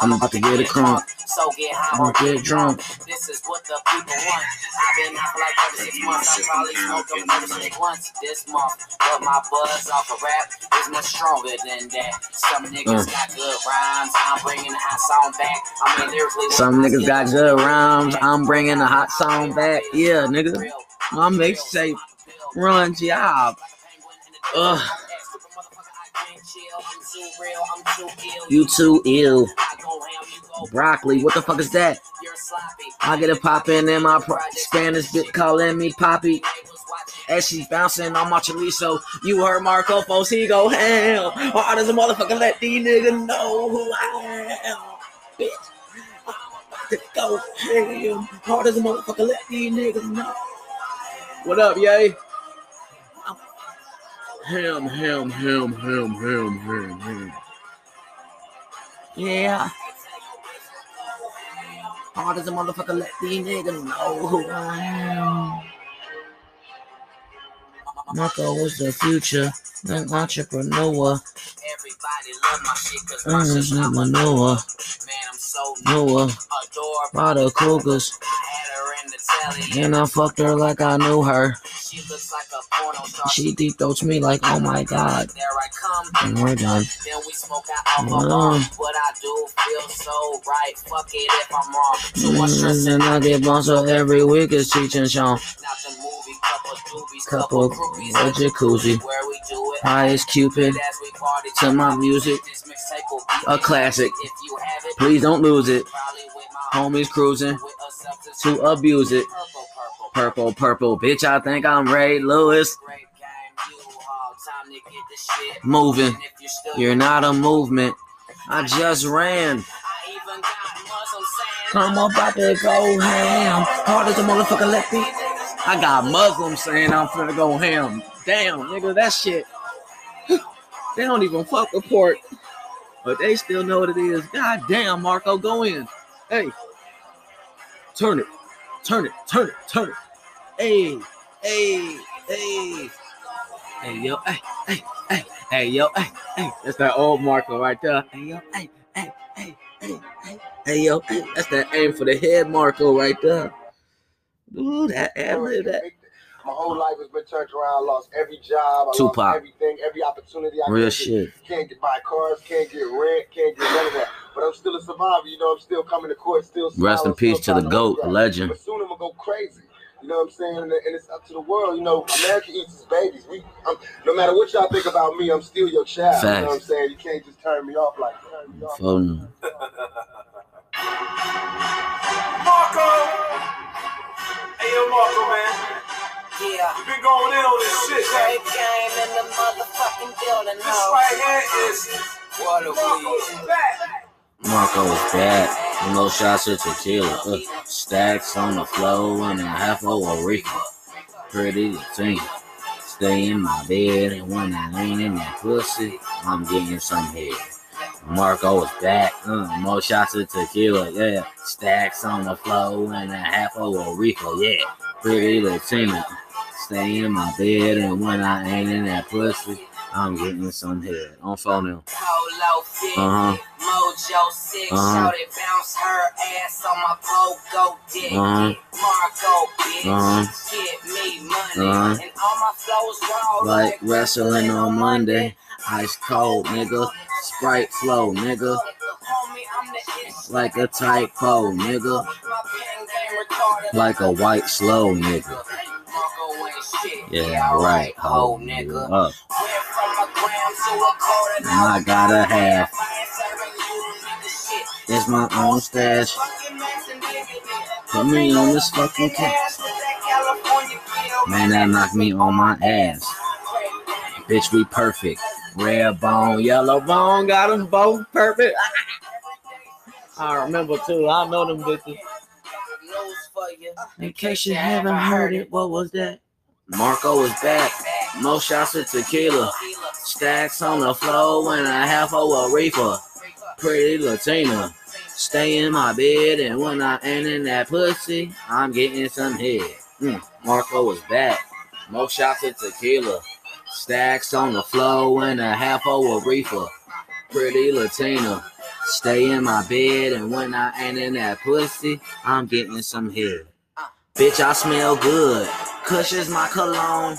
S1: I'm about to get a crunk.
S3: So get high or
S1: get drunk.
S3: This is what the people want. I've been out for like 36 months. I probably smoked over 36 once this month. But my buzz off of rap is much stronger than that. Some niggas
S1: Uh.
S3: got good rhymes. I'm bringing the hot song back. I mean, lyrically,
S1: Some niggas got good rhymes. I'm bringing the hot song back. Yeah, nigga. My mixtape run job. Ugh. You too ill. Broccoli, what the fuck is that? I get it pop in and my pro- Spanish bitch calling me Poppy. As she's bouncing on my chorizo, you heard Marco Fultz, he go ham. Hard as a motherfucker, let these niggas know who I am. Bitch, I'm about to go ham. Hard as a motherfucker, let these niggas know. What up, yay? Ham, ham, ham, ham, ham, ham, ham. Yeah. Hard as a motherfucker, let these niggas know who I am. Marco was the future, an entrepreneur.
S3: Everybody love my shit cause my shit's not
S1: Noah,
S3: Man,
S1: Noah,
S3: I'm so
S1: Noah,
S3: adorable.
S1: by the Cougars. And I fucked her like I knew her.
S3: She looks like a porno star.
S1: She deep throats me like, oh my god.
S3: There I come.
S1: And we're done.
S3: Then we smoke out alcohol. What I do feel so right. Fuck it if I'm wrong. So stress
S1: Mm, And I get bumped so every week is teaching Sean.
S3: Not the movie, couple doobies,
S1: Couple
S3: groupies,
S1: a jacuzzi.
S3: Where we do it.
S1: High as Cupid.
S3: As we party
S1: To my music.
S3: This mixtape will be
S1: A classic.
S3: If you have it,
S1: Please don't lose it.
S3: probably with my
S1: Homies cruising
S3: with a substance
S1: to abuse it.
S3: purple, purple.
S1: Bitch, I think I'm Ray Lewis.
S3: The
S1: Moving.
S3: You're
S1: not a movement. I just ran. I'm about to go ham. Hard as a motherfucker, let me. I got Muslims saying I'm finna go ham. Damn, nigga, that shit. they don't even fuck with pork, but they still know what it is. God damn, Marco, go in. Hey, turn it, turn it, turn it, turn it. Hey, hey, hey. Hey, yo, hey, hey, hey, hey, yo, hey, hey. That's that old Marco right there. Hey, yo, hey, hey, hey, hey, hey. Hey yo, hey, that's that aim for the head Marco right there. Ooh, that ad lib, that
S5: My whole life has been turned around. Lost every job. I
S1: Tupac.
S5: lost everything, every opportunity. I
S1: real
S5: could
S1: shit.
S5: Get. Can't get buy cars. Can't get rent. Can't get none of that. But I'm still a survivor. You know, I'm still coming to court. Still.
S1: Rest in peace to the GOAT,
S5: ground.
S1: legend.
S5: But soon I'm gonna go crazy. You know what I'm saying? And, and it's up to the world. You know, America eats its babies. We, I'm, no matter what y'all think about me, I'm still your child. You know what I'm saying? You can't just turn me off like that. Turn me off.
S1: Phone.
S2: Marco! Hey, yo, Marco, man.
S3: Yeah,
S2: You been going in on this shit, man.
S3: great game in the motherfucking building.
S2: This
S3: ho.
S2: right here is
S3: What a
S2: Marco's
S3: week.
S2: back.
S1: Marco is back. No shots of tequila. Uh, stacks on the floor and a half of a reefer. Pretty thing. Stay in my bed and when I ain't in that pussy, I'm getting some head. Marco is back. Uh, more shots of tequila. Yeah. Stacks on the floor and a half of a reefer. Yeah. Pretty Latina. Stay in my bed and when I ain't in that pussy, I'm getting some head. On phone now. Uh-huh.
S3: Mojo 6
S1: Uh-huh.
S3: Shorty bounce her ass on my pogo dick.
S1: Uh-huh.
S3: Marco, bitch,
S1: Uh-huh.
S3: get me money.
S1: Uh-huh.
S3: And all my flows raw
S1: like wrestling on Monday. Ice cold, nigga. Sprite flow, nigga.
S3: Homie, I'm the ish.
S1: Like a typo, nigga.
S3: My pen game retarded.
S1: Like a white slow, nigga.
S3: Shit.
S1: Yeah, right, ho,
S3: ho,
S1: nigga. Up.
S3: Went from a gram to a quarter.
S1: I got a half.
S3: I ain't serving you nigga shit.
S1: It's my own stash. Put me on this fucking cat.
S3: Cash with that California kill.
S1: Man, that knocked me on my ass. Bitch, we perfect. Red bone, yellow bone, got them both perfect. I remember too. I know them bitches.
S3: News for you.
S1: In case you haven't heard it, what was that? Marco is back. More shots of tequila. Stacks on the floor and a half of a reefer. Pretty Latina. Stay in my bed and when I ain't in that pussy, I'm getting some head. Mm, Marco is back. More shots of tequila. Stacks on the floor and a half of a reefer. Pretty Latina. Stay in my bed and when I ain't in that pussy, I'm getting some head. Bitch, I smell good. Kush is my cologne.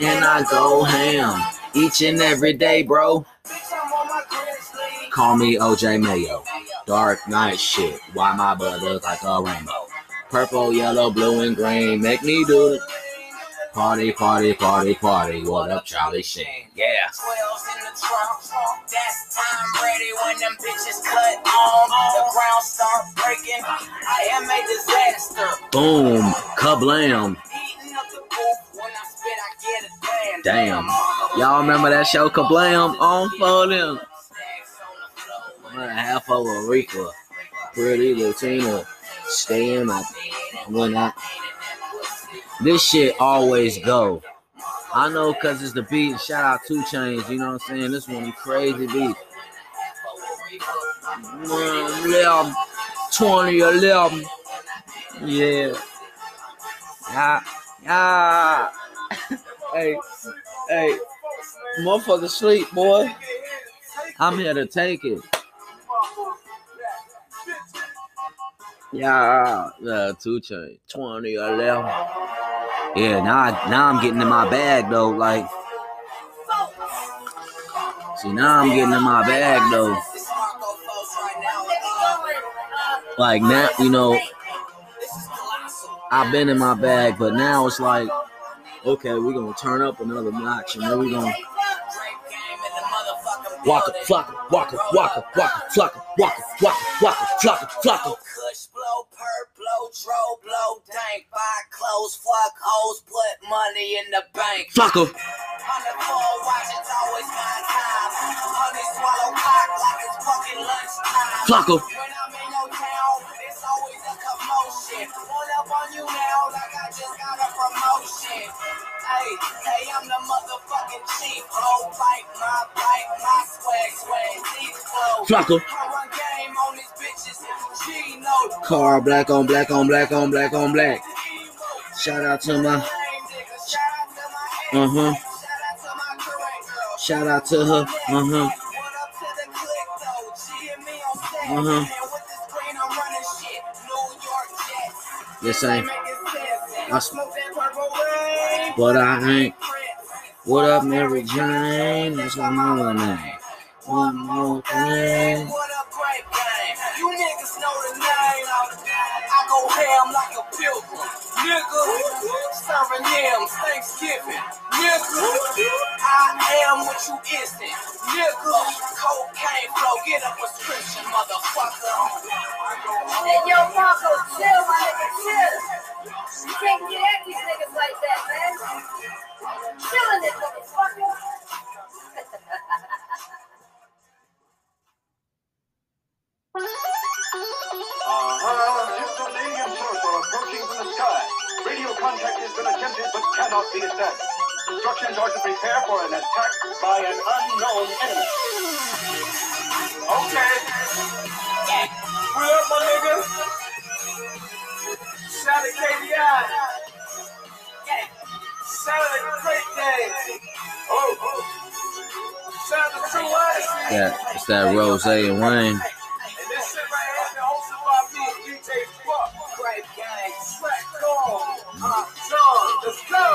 S1: And I go ham each and every day, bro. Call me OJ Mayo. Dark night shit. Why my blood look like a rainbow? Purple, yellow, blue, and green. Make me do it. Party, party, party, party. What up, Charlie Sheen? Yeah.
S3: 12s in the trunk. That's time ready when them bitches cut on. The ground start breaking. I am a disaster.
S1: Boom. Kablam.
S3: Eating up the booth. When I spit, I get a
S1: Damn.
S3: damn.
S1: Y'all remember that show Kablam on for them?
S3: Stacks on the floor.
S1: One and a half of a Rica. Pretty Latina. Stay in my when I this shit always go. I know cause it's the beat. Shout out 2 Chainz, you know what I'm saying? This one crazy beat. One eleven, 2011. Yeah. Yeah. Yeah. Ah, ah. hey, hey, motherfucker sleep, boy. I'm here to take it. Yeah, yeah, two chain, 2011. Yeah, now I, now I'm getting in my bag though. Like, see, now I'm getting in my bag though. Like now, you know. I've been in my bag, but now it's like, okay, we're gonna turn up another notch, and then we're gonna
S3: motherfucking
S1: walk a
S3: building.
S1: flocka, walk a walk a walk a flocka, walk a walk a walk a flocka, flocka.
S3: Blow, Kush blow, perp blow, dro blow, dank, buy clothes, fuck hoes, put money in the bank.
S1: Flocka.
S3: On the phone, watch it's always my time. Honey swallow cock like it's fucking lunchtime.
S1: Flocka.
S3: When I'm in your town, it's always a commotion. Pull up on you now like I just got a promotion. Hey, hey, I'm the motherfucking chief. My my swag, swag, these. I.
S1: Car black on black on black on black on black. Shout out to my Uh-huh. Shout out to her. Uh-huh. Uh-huh. This ain't I s- but I ain't. What up, Mary Jane? That's my mama name. One more thing.
S3: What up, great game? You niggas know the name. I go ham like a pilgrim. Nigga, yams, Thanksgiving. Nigga, I am what you isn't. Nigga, cocaine flow, get a prescription, motherfucker.
S6: Hey, yo, Marco, chill, my nigga, chill. You can't get at these niggas like that, man. Chilling it, motherfucker.
S7: Alien approaching from the sky. Radio contact has been attempted but cannot be established. Instructions are to prepare for an attack by an unknown enemy.
S2: Okay. What up, my nigga? Great Day. Oh. True.
S1: That it's that Rose and Wayne.
S2: This right here is hosted by me, DJ Fuck.
S3: Great game.
S2: Slack Dog. Uh, John, let's go.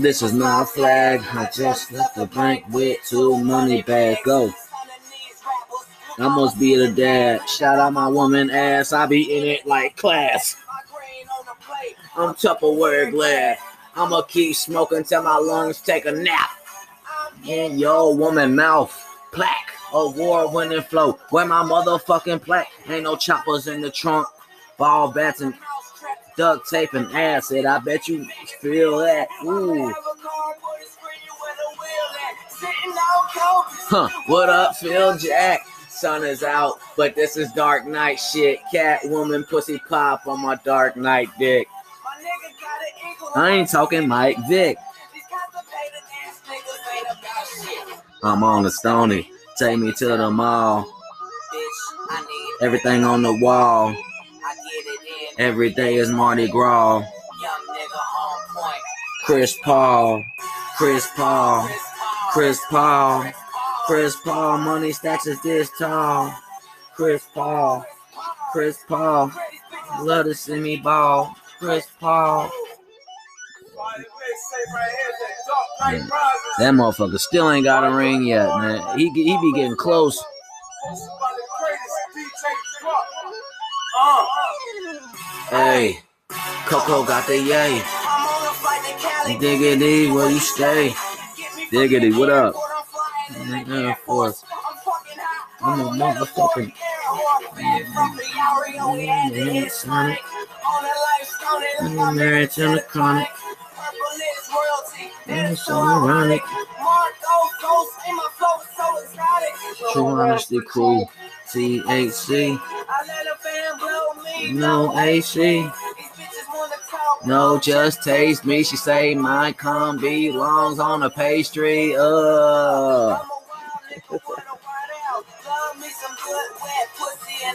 S1: This is my flag. I just left the bank with two money bags. Go. I must be the dad. Shout out my woman ass. I be in it like class. I'm Tupperware glad. I'ma keep smoking till my lungs take a nap. In your woman mouth. Plaque. Award winning flow. Where my motherfucking plaque. Ain't no choppers in the trunk. Ball bats and duct tape and acid. I bet you feel that. Ooh. Huh, what up, Phil Jack? Sun is out, but this is Dark Knight shit. Cat woman pussy pop on my Dark Knight dick. I ain't talking Mike Vick. I'm on the stony. Take me to the mall.
S3: Bitch, I need
S1: Everything on the wall.
S3: I get it in.
S1: Every day is Mardi Gras.
S3: Young nigga on point.
S1: Chris Paul. Chris Paul.
S3: Chris Paul.
S1: Chris Paul. Chris Paul. Money stacks is this tall. Chris Paul. Chris Paul. Love to see me ball. Chris Paul. Man, that motherfucker still ain't got a ring yet, man. He he be getting close. Hey, Coco got the yay. Diggity, where you stay? Diggity, what up?
S3: I'm
S1: a motherfucking- I'm married to the chronic.
S3: Purple is.
S1: And
S3: It's
S1: it's so ironic.
S3: Marco Ghost in my flow, so exotic.
S1: True honesty, cool. THC,
S3: I let a fan blow me.
S1: no AC.
S3: These bitches wanna talk.
S1: No, just taste me. She say my cum belongs on a pastry. Uh,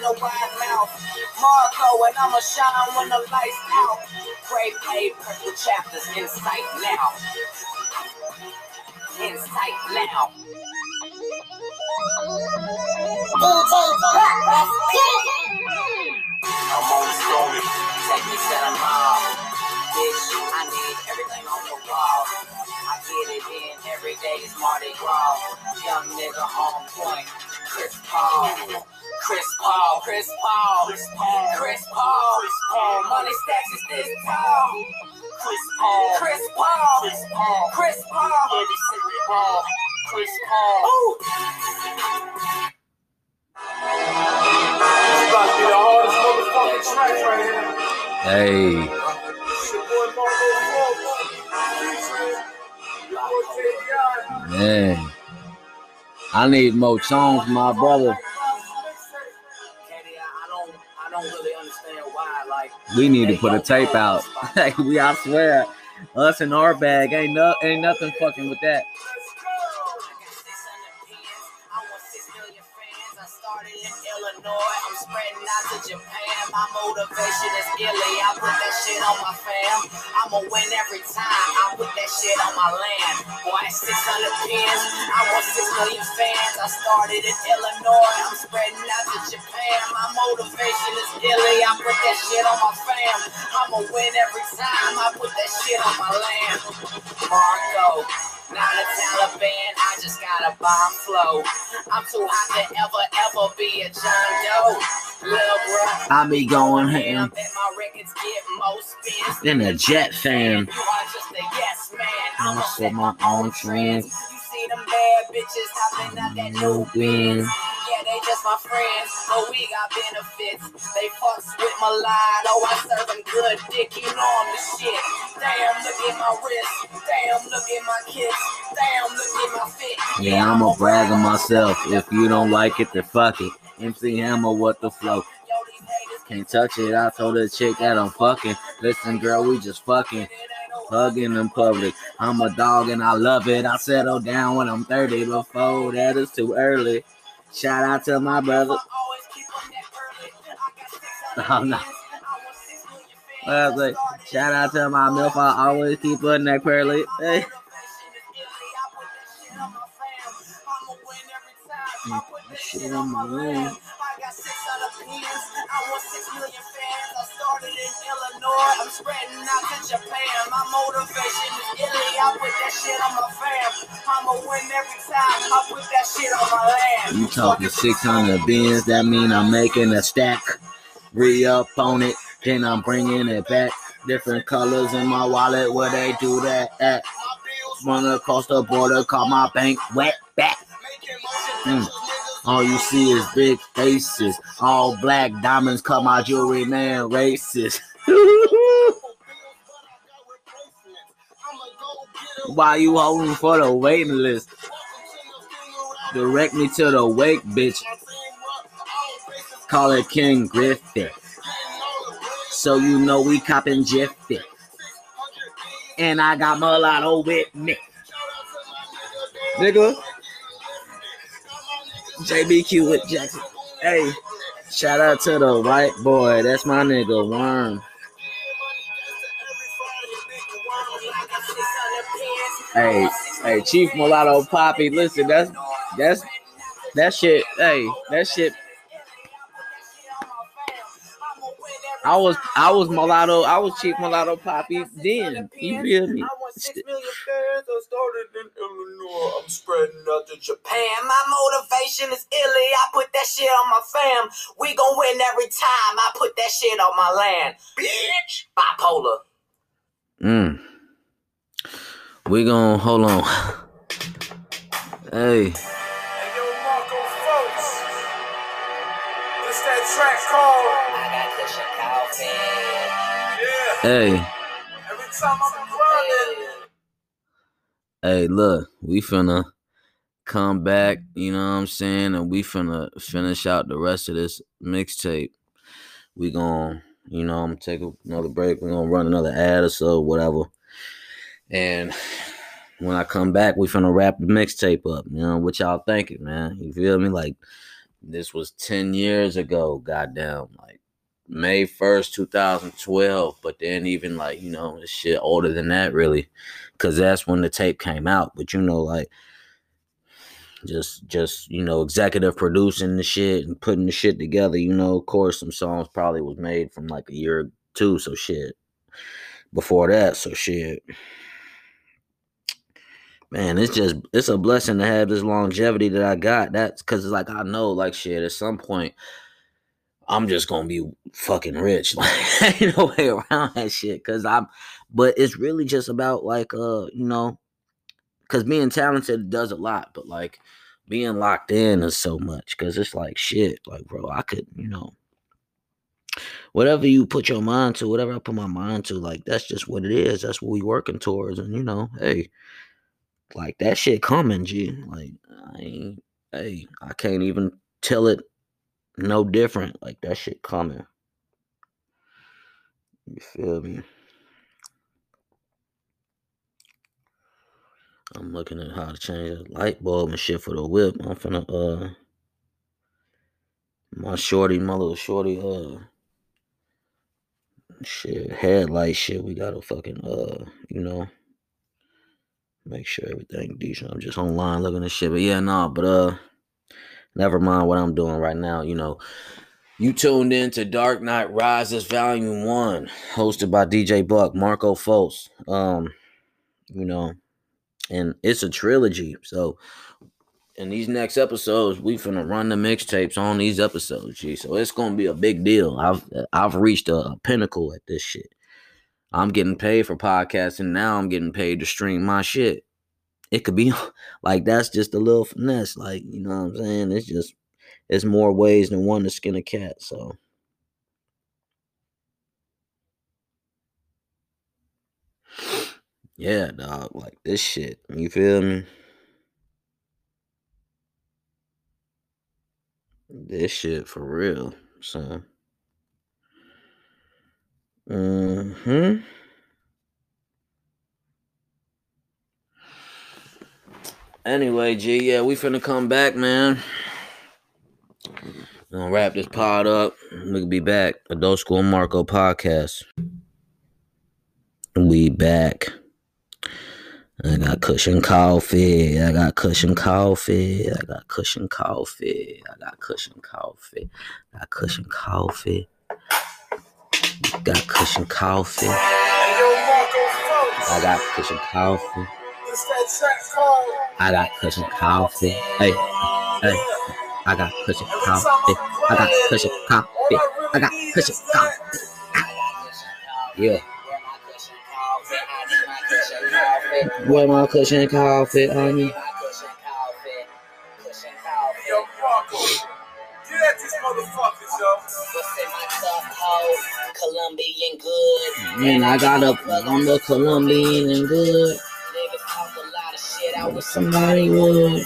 S3: A wild nigga, wanna wild out. Love me some good wet pussy and a wide mouth. Marco, and I'ma shine when the lights out. Pray, pay, purple chapters in sight now. In sight now. I'm on the stone. Take me to the mall. Bitch, I need everything on the wall. I get it in every day. Mardi Gras. Young nigga on point. Chris Paul. Chris Paul. Chris Paul. Chris Paul. Chris Paul. Chris Paul. Money stacks is this tall. Chris Paul. Chris Paul. Chris Paul. Chris Paul. Every city ball. Chris Paul. Ooh.
S2: It's about to be the hardest motherfucking track right here.
S1: hey,
S2: It's your boy Marco Forbes. Featuring your boy J.D.I.
S1: man. I need more songs, my brother. We need to put a tape out. Hey, we, I swear, us and our bag ain't no, ain't nothing fucking with that.
S3: Started in Illinois i'm spreading out to Japan. My motivation is illy. I put that shit on my fam. I'ma win every time. I put that shit on my land. Boy, I 600 pins. I want 6 million fans. I started in Illinois. I'm spreading out to Japan. My motivation is illy. I put that shit on my fam. I'ma win every time. I put that shit on my land. Marco. Not a Taliban, I just got a bomb flow. I'm too hot to ever, ever be a John Doe.
S1: I be going
S3: I
S1: ham
S3: bet my records get more spins.
S1: than a jet fan.
S3: You are just a yes man.
S1: I'ma
S3: I'ma
S1: set my own trends.
S3: See them bad bitches hopping out that new Benz. Yeah, they just my friends, but we got benefits. They fucks with my line. Oh, I serve them good dick. You know I'm the shit. Damn, look at my wrist. Damn, look at my kiss. Damn, look at my fit.
S1: Yeah, I'ma brag on myself. If you don't like it, then fuck it. MC Hammer, what the flow?
S3: Yo, these haters
S1: Can't touch it. I told the chick that I'm fucking. Listen, girl, we just fucking. Hugging in public. I'm a dog and I love it. I settle down when I'm 30. Before that is too early. Shout out to my brother. Oh, no. What I say? Shout out to my milf. I always keep her neck pearly. Hey. Mm, shit on my room.
S3: I got 600 pins. I want 6 million started in Illinois. I'm spreading out to Japan. My motivation is illy. I put that shit on my fam. I'ma win every time. I put that shit on my land.
S1: You talking 600 bins, that mean I'm making a stack. Re up on it, then I'm bringing it back. Different colors in my wallet, where they do that at. Run across the border, call my bank wet back. Mm. All you see is big faces, all black diamonds, cut my jewelry, man, racist. Why you holding for the waiting list? Direct me to the wake, bitch. Call it King Griffith. So you know we copping Jiffy. And I got mulatto with me. Nigga. JBQ with Jackson. Hey, shout out to the white boy. That's my nigga Worm. Hey, hey, Chief Mulatto Poppy. Listen, that's that's that shit. Hey, that shit. I was I was mulatto. I was Chief Mulatto Poppy then. You feel me?
S3: I want six million fans. I started in Illinois. I'm spreading out to Japan. My motivation is illy. I put that shit on my fam. We gon' win every time. I put that shit on my land. Bitch. Bipolar.
S1: Mm. We gon' hold on. Hey,
S3: Hey, yo, Marco folks. It's that track called. I got the Shakalene. Yeah.
S1: hey,
S3: Every time I'm grinding.
S1: Hey, look, we finna come back, you know what I'm saying? And we finna finish out the rest of this mixtape. We gon' you know, I'm gonna take another break. We're gonna run another ad or so, whatever. And when I come back, we finna wrap the mixtape up. You know, what y'all thinking, man? You feel me? Like this was 10 years ago, goddamn. Like May 1st, 2012. But then even like, you know, shit older than that, really. Cause that's when the tape came out. But you know, like just just, you know, executive producing the shit and putting the shit together, you know, of course some songs probably was made from like a year or two, so shit. Before that, so shit. Man, it's just it's a blessing to have this longevity that I got. That's cause it's like I know, like shit, at some point I'm just gonna be fucking rich. Like ain't no way around that shit. Cause I'm but it's really just about like uh, you know, cause being talented does a lot, but like being locked in is so much. Cause it's like shit, like bro, I could, you know, whatever you put your mind to, whatever I put my mind to, like that's just what it is. That's what we working towards. And you know, hey, like that shit coming, G. Like I ain't hey, I can't even tell it no different. Like that shit coming. You feel me? I'm looking at how to change the light bulb and shit for the whip. I'm finna uh my shorty, my little shorty, uh shit, headlight shit. We gotta fucking uh, you know, make sure everything decent. I'm just online looking at shit. But yeah, nah, but uh never mind what I'm doing right now, you know. You tuned in to Dark Knight Rises Volume 1, hosted by DJ Buck, Marco Fultz. Um, you know, and it's a trilogy. So in these next episodes, we finna run the mixtapes on these episodes, G. So it's gonna be a big deal. I've I've reached a, a pinnacle at this shit. I'm getting paid for podcasting now. I'm getting paid to stream my shit. It could be like that's just a little finesse, like you know what I'm saying. It's just it's more ways than one to skin a cat. So yeah, dog, like this shit. You feel me? This shit for real, son. Hmm. Anyway, G, yeah, we finna come back, man. Gonna wrap this pod up. We'll be back. Adult School Marco podcast. We back. I got cushion coffee. I got cushion coffee. I got cushion coffee. I got cushion coffee. I got cushion coffee. Got cushion coffee. I got cushion coffee.
S3: It's that track called.
S1: I got cushion coffee. Hey, hey. I got cushion coffee. I got cushion coffee. I got cushion coffee. Yeah. Where my cushion coffee, honey?
S3: Yo, Marco. Get at these motherfuckers, yo. What's in my cup, hoe?
S2: Colombian good.
S1: Man, I got up on the Colombian and good.
S2: I
S1: somebody would.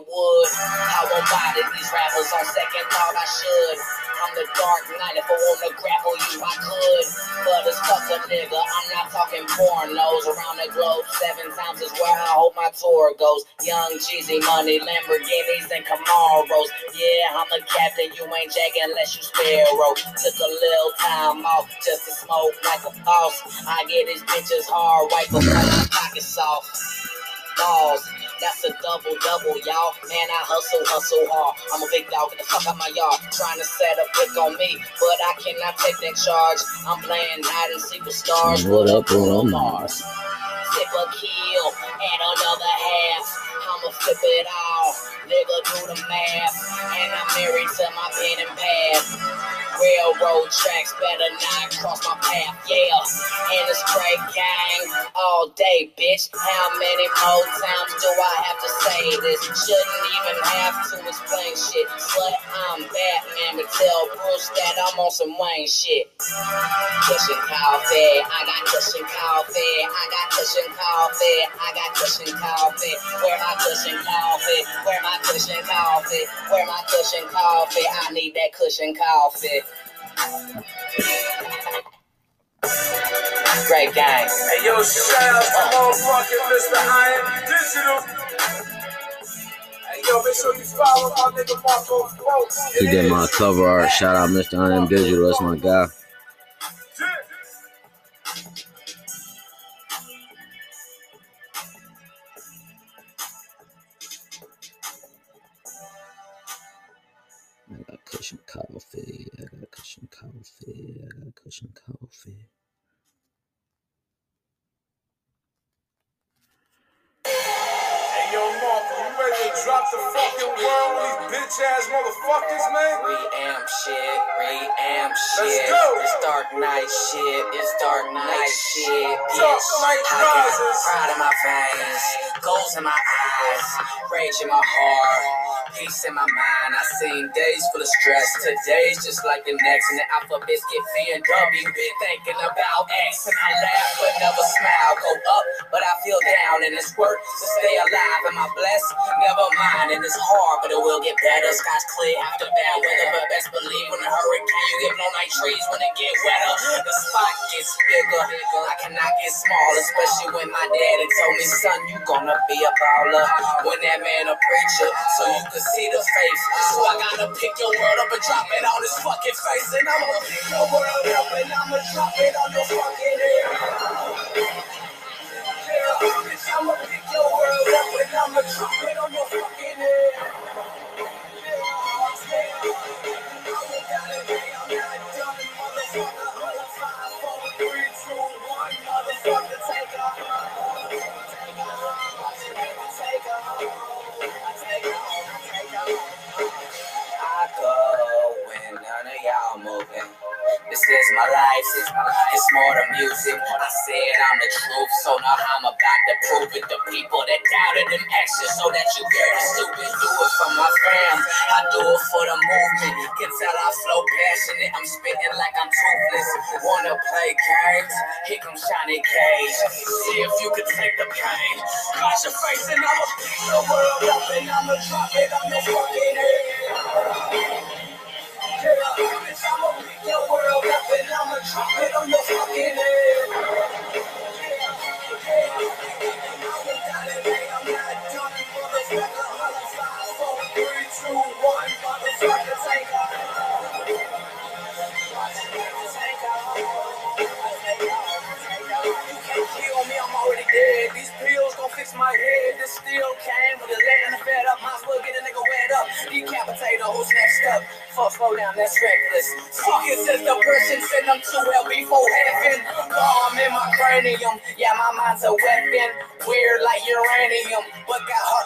S3: Wood. I won't body these rappers on second thought I should. I'm the dark knight, if I wanna grapple you, I could. But it's fuck a nigga, I'm not talking pornos. Around the globe, seven times is where I hope my tour goes. Young cheesy money, Lamborghinis and Camaros. Yeah, I'm a captain, you ain't Jack unless you sparrow. Took a little time off just to smoke like a boss. I get these bitches hard, wipe before my pockets soft. Balls. That's a double double, y'all. Man, I hustle, hustle hard. I'm a big dog, get the fuck out my yard. Trying to set a pick on me, but I cannot take that charge. I'm playing hide and seek with stars.
S1: What up, Bruno Mars?
S3: Sip a kill, add another half. I'ma flip it off. Nigga, do the math. And I'm married to my pen and pad. Railroad tracks better not cross my path, yeah. And it's great gang all day, bitch. How many more times do I have to say this? Shouldn't even have to explain shit. But I'm Batman, but tell Bruce that I'm on some Wayne shit. Cushion coffee, I got cushion coffee, I got cushion coffee, I got cushion coffee. Where my cushion coffee? Where my cushion coffee? Where my cushion coffee? I need that cushion coffee. Great gang.
S2: Hey, yo, shout out to motherfucking Mr. I Am Digital. Hey, yo, make sure you follow my nigga Marco Fultz.
S1: He did my cover art. Shout out Mr. I Am Digital. That's my guy. Cushion coffee. I got a cushion coffee. I got a cushion coffee.
S2: Hey, yo, to drop the fucking world with these bitch ass motherfuckers, man?
S3: Reamp shit, reamp shit.
S2: Let's
S3: shit.
S2: go.
S3: It's dark night shit, it's dark night shit.
S2: Talk
S3: Bitch,
S2: like
S3: I got pride in my veins, goals in my eyes, rage in my heart, peace in my mind. I seen days full of stress, today's just like the next. And the alphabets get and W. Been thinking about X, and I laugh but never smile. Go up, but I feel down, and it's work to stay alive. Am I blessed? Never and it's hard, but it will get better. Skies clear after bad weather, but best believe when a hurricane, you get blown like trees when it get wetter. The spot gets bigger, I cannot get small, especially when my daddy told me, son, you gonna be a baller. When that man a preacher, so you can see the face. So I gotta pick your word up and drop it on his fucking face, and I'ma pick your word up and I'ma drop it on your fucking head. Yeah, I'ma your word up and I'ma drop it on your This is my life, it's, it's more than music. I said I'm the truth, so now I'm about to prove it. The people that doubted them actions, so that you very stupid. Do it for my fam, I do it for the movement. Can tell I flow passionate, I'm spitting like I'm toothless. Wanna play games? Here comes Johnny Cage. See if you can take the pain. Got your face and I'ma pick the world up and I'ma drop it on your fucking head. Your world up and I'ma drop it on your fucking head. Slow down, that's reckless. It, says the person said I'm too well before heaven. Bomb in my cranium. Yeah, my mind's a weapon. Weird like uranium, but got heart.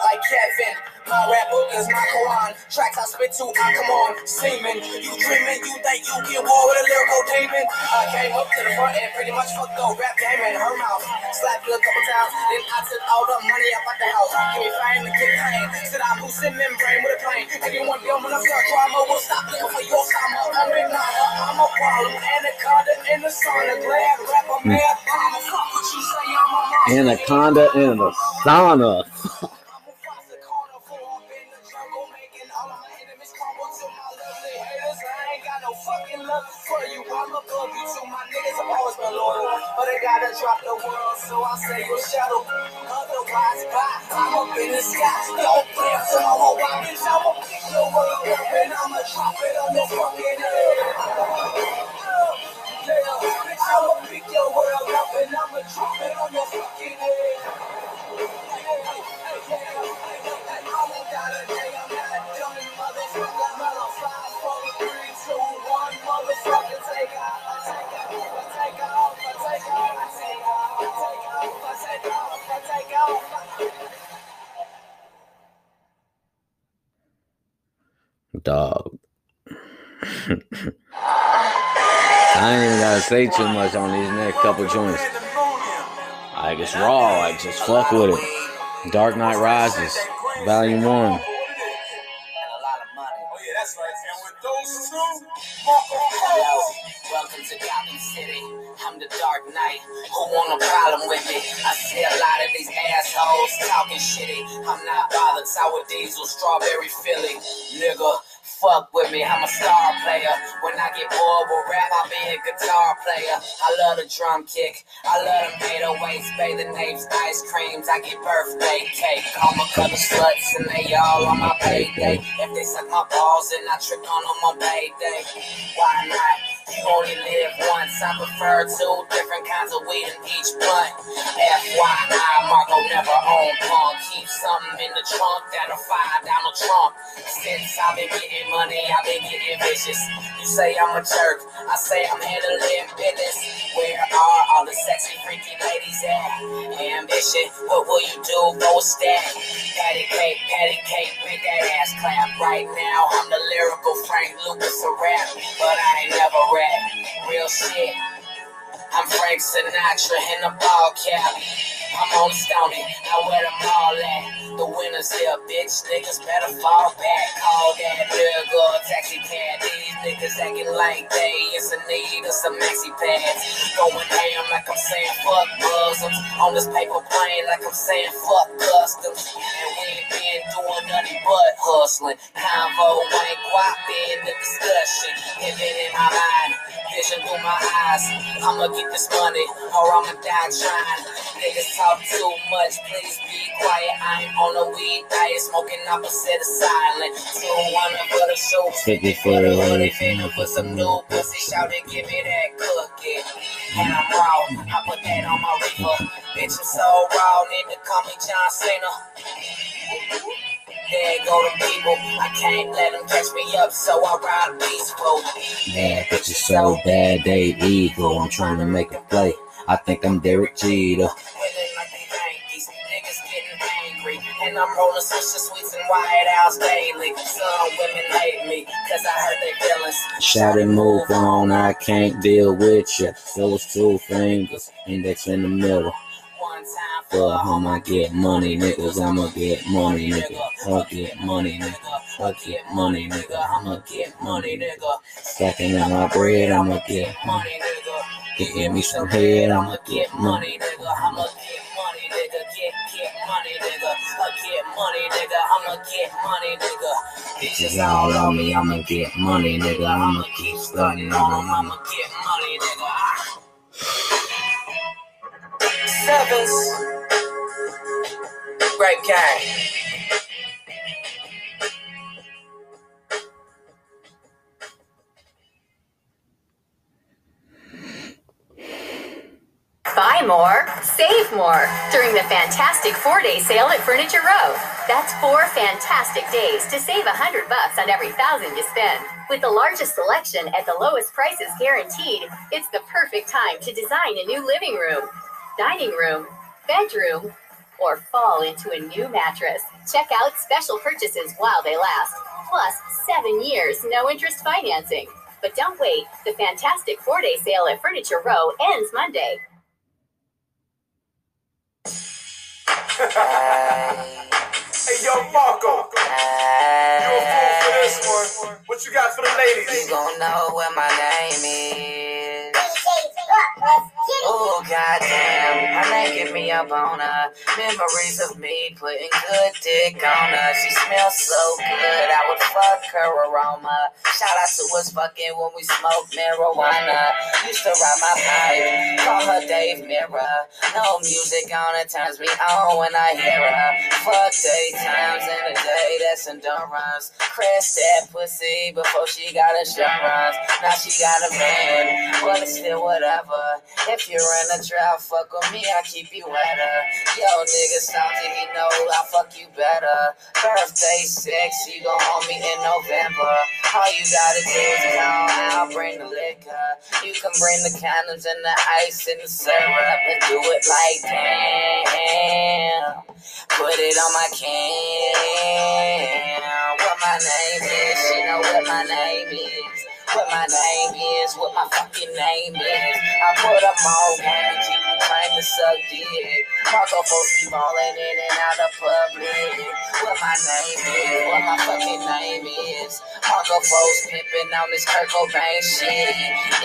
S3: Rap book is my Quran. Tracks I spit to, I come on. Semen, you dreaming, you think you get war with a lyrical demon. I came up to the front and pretty much fucked the rap game in her mouth. Slapped her a couple times, then I took all the money out the house. Give me fame and get pain. Said I'm boosting membrane with a plane. When I start drama, we'll stop looking for your summer. I'm I'm a problem. Anaconda in the sauna. Rap a. Fuck what I'm a.
S1: Anaconda in the sauna.
S3: always been loyal, but I gotta drop the world, so I say your shuttle. Otherwise, bye. I'm up in the sky, don't play up tomorrow. I bitch, I'ma pick your world up and I'ma drop it on your fucking head. Yeah, bitch, I'ma pick your world up and I'ma drop it on your fucking head.
S1: Dog. I ain't gotta say too much on these next couple joints. I it's raw, I just fuck with it. Dark Knight Rises, Volume 1.
S3: And a lot of money.
S2: Oh yeah, that's right. And with those two, Marco
S3: Hello,
S2: Polo.
S3: welcome to City. I'm the Dark Knight. Who want a problem with me? I see a lot of these assholes talking shitty. I'm not bothered. Sour diesel, strawberry Philly, nigga. Fuck with me, I'm a star player. When I get bored with rap, I'll be a guitar player. I love the drum kick. I love the them 808s, bathing apes, ice creams. I get birthday cake. Call my color sluts and they all on my payday. If they suck my balls, then I trick on them on payday. Why not? You only live once. I prefer two different kinds of weed in each blunt. FYI, Marco never owned punk. Keep something in the trunk that'll fire Donald Trump. Since I've been getting money, I've been getting vicious. You say I'm a jerk, I say I'm handling business. Where are all the sexy, freaky ladies at? Ambition, what will you do? Go a stack. Patty cake, patty cake, make that ass clap. Right now, I'm the lyrical Frank Lucas of rap, but I ain't never. Real shit. I'm Frank Sinatra in a ball cap. I'm on Stony, I wear them all at. The winners here, bitch. Niggas better fall back. Call that nigga a taxi cab. These niggas acting like they is in need of some maxi pads. Going ham like I'm saying fuck bosoms. On this paper plane like I'm saying fuck customs. And we ain't been doing nothing but hustling. Convo ain't guap in the discussion. Living in my mind, vision through my eyes. I'ma get this money or I'ma die trying. Niggas talk too much, please be quiet. I ain't on a weed diet, smoking opposite of silent. Two one for the show,
S1: 50 for the
S3: hoodie, finna for some new pussy. Shout and give me that cookie. And I'm raw, I put that on my reefer. Bitch, I'm so raw, need to call me John Cena. There go the people, I can't let them catch me up, so I ride peaceful.
S1: Man, bitches so bad they evil. I'm trying to make a play. I think I'm Derek Jeter.
S3: Winning like the Yankees, niggas getting angry. And I'm rolling Swisher Sweets and White House daily. Some women hate me, cause I hurt their feelings.
S1: Shout and move on, I can't deal with you. Those two fingers, index in the middle. For home, I get money, niggas. I'ma get money, nigga. I get money, nigga. I get money, nigga. I'ma get money, nigga. Stacking up my bread, I'ma get money.
S3: nigga.
S1: Give me some head, I'ma get money.
S3: nigga. I'ma get money, nigga. Get, get money, nigga. I get money, nigga. I'ma get money, nigga.
S1: Bitches all on me, I'ma get money, nigga. I'ma keep stunting on them,
S3: I'ma
S1: I'ma
S3: get money, nigga. Sevens. Great game.
S8: Buy more, save more during the fantastic four-day sale at Furniture Row. That's four fantastic days to save a hundred bucks on every thousand you spend. With the largest selection at the lowest prices guaranteed, it's the perfect time to design a new living room, dining room, bedroom, or fall into a new mattress. Check out special purchases while they last. Plus, seven years, no interest financing. But don't wait, the fantastic four-day sale at Furniture Row ends Monday.
S2: Hey, yo, Marco. You a fool for this one. What you got for the ladies?
S3: You gon' know what my name is. Oh goddamn, her name get me up on her. Memories of me putting good dick on her. She smells so good, I would fuck her aroma. Shout out to us fucking when we smoke marijuana. Used to ride my pipe, call her Dave Mirror. No music on it turns me on when I hear her. Fuck daytimes in a day, that's endurance. Chris that pussy before she got insurance. Now she got a man, but it's still whatever. If you're in a drought, fuck with me, I keep you wetter. Yo, nigga, something he know I fuck you better. Birthday sex, you gon' hold me in November. All you gotta do is call, I'll bring the liquor. You can bring the condoms and the ice and the syrup and do it like damn. Put it on my can. What my name is, she know what my name is. What my name is, what my fucking name is. I put them all game and keep them trying to suck dick. Marco Fultz be balling in and out of public. What my name is, what my fucking name is. Marco Fultz pimping on this Kurt Cobain shit.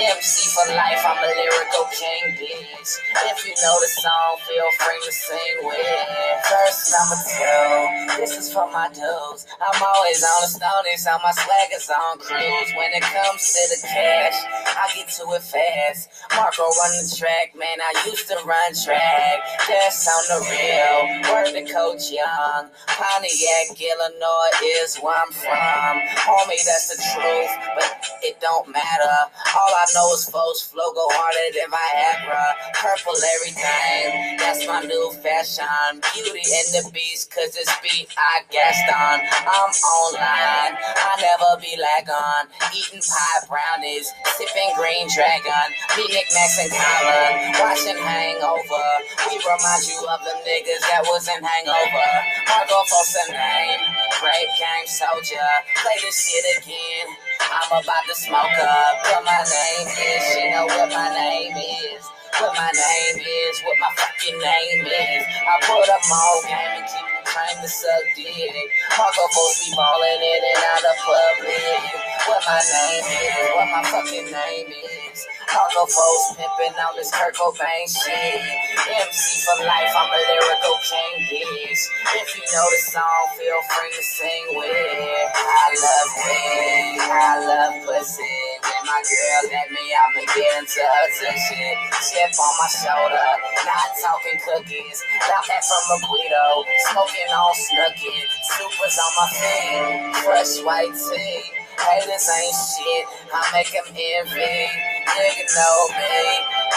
S3: MC for life, I'm a lyrical king, bitch. If you know the song, feel free to sing with it. Verse number two, this is for my dudes. I'm always on the stonies, on my swag is on cruise. When it comes to the cash, I get to it fast. Marco run the track, man, I used to run track. That's on the real. Word the Coach Young. Pontiac, Illinois is where I'm from. Homie, that's the truth, but it don't matter. All I know is foes flow go harder than Viagra. Purple everything, that's my new fashion. Beauty and the beast, cause it's beat I gassed on. I'm online, I never be lag on. Eating pie brownies, sipping green dragon. Me, Nick, Max, and Colin, watching Hangover. We remind you of the niggas that was in Hangover. Marco Foster name, Brave Game Soldier. Play this shit again. I'm about to smoke up. What my name is, she know what my name is. What my name is, what my fucking name is. I put them all game and keep trying to suck dick. Marco Fultz be balling in and out of public. What my name is, what my fucking name is. Marco Fultz pimping on this Kurt Cobain shit. MC for life, I'm a lyrical king, bitch. If you know the song, feel free to sing with it. I love weed, I love pussy. When my girl let me, I'ma get into her shit. Chip on my shoulder, not talking cookies. Got that from a Guido, smoking on Snooki. Supers on my feet, fresh white tea. Haters ain't shit, I make them envy. Nigga know me,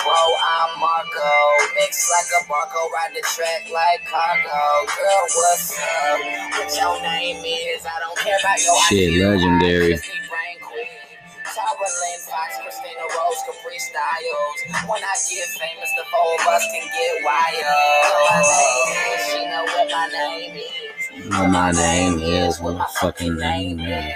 S3: bro, I'm Marco. Mix like a barco, ride the track like cargo. Girl, what's up? What your name is? I don't care about your
S1: Shit,
S3: IQ.
S1: legendary.
S3: Just be brain queen. Tyra Lynn, Fox, Christina Rose, Capri Styles. When I get famous, the four of us can get wild. My name is, she know what my name is.
S1: What my name is, what my fucking name is.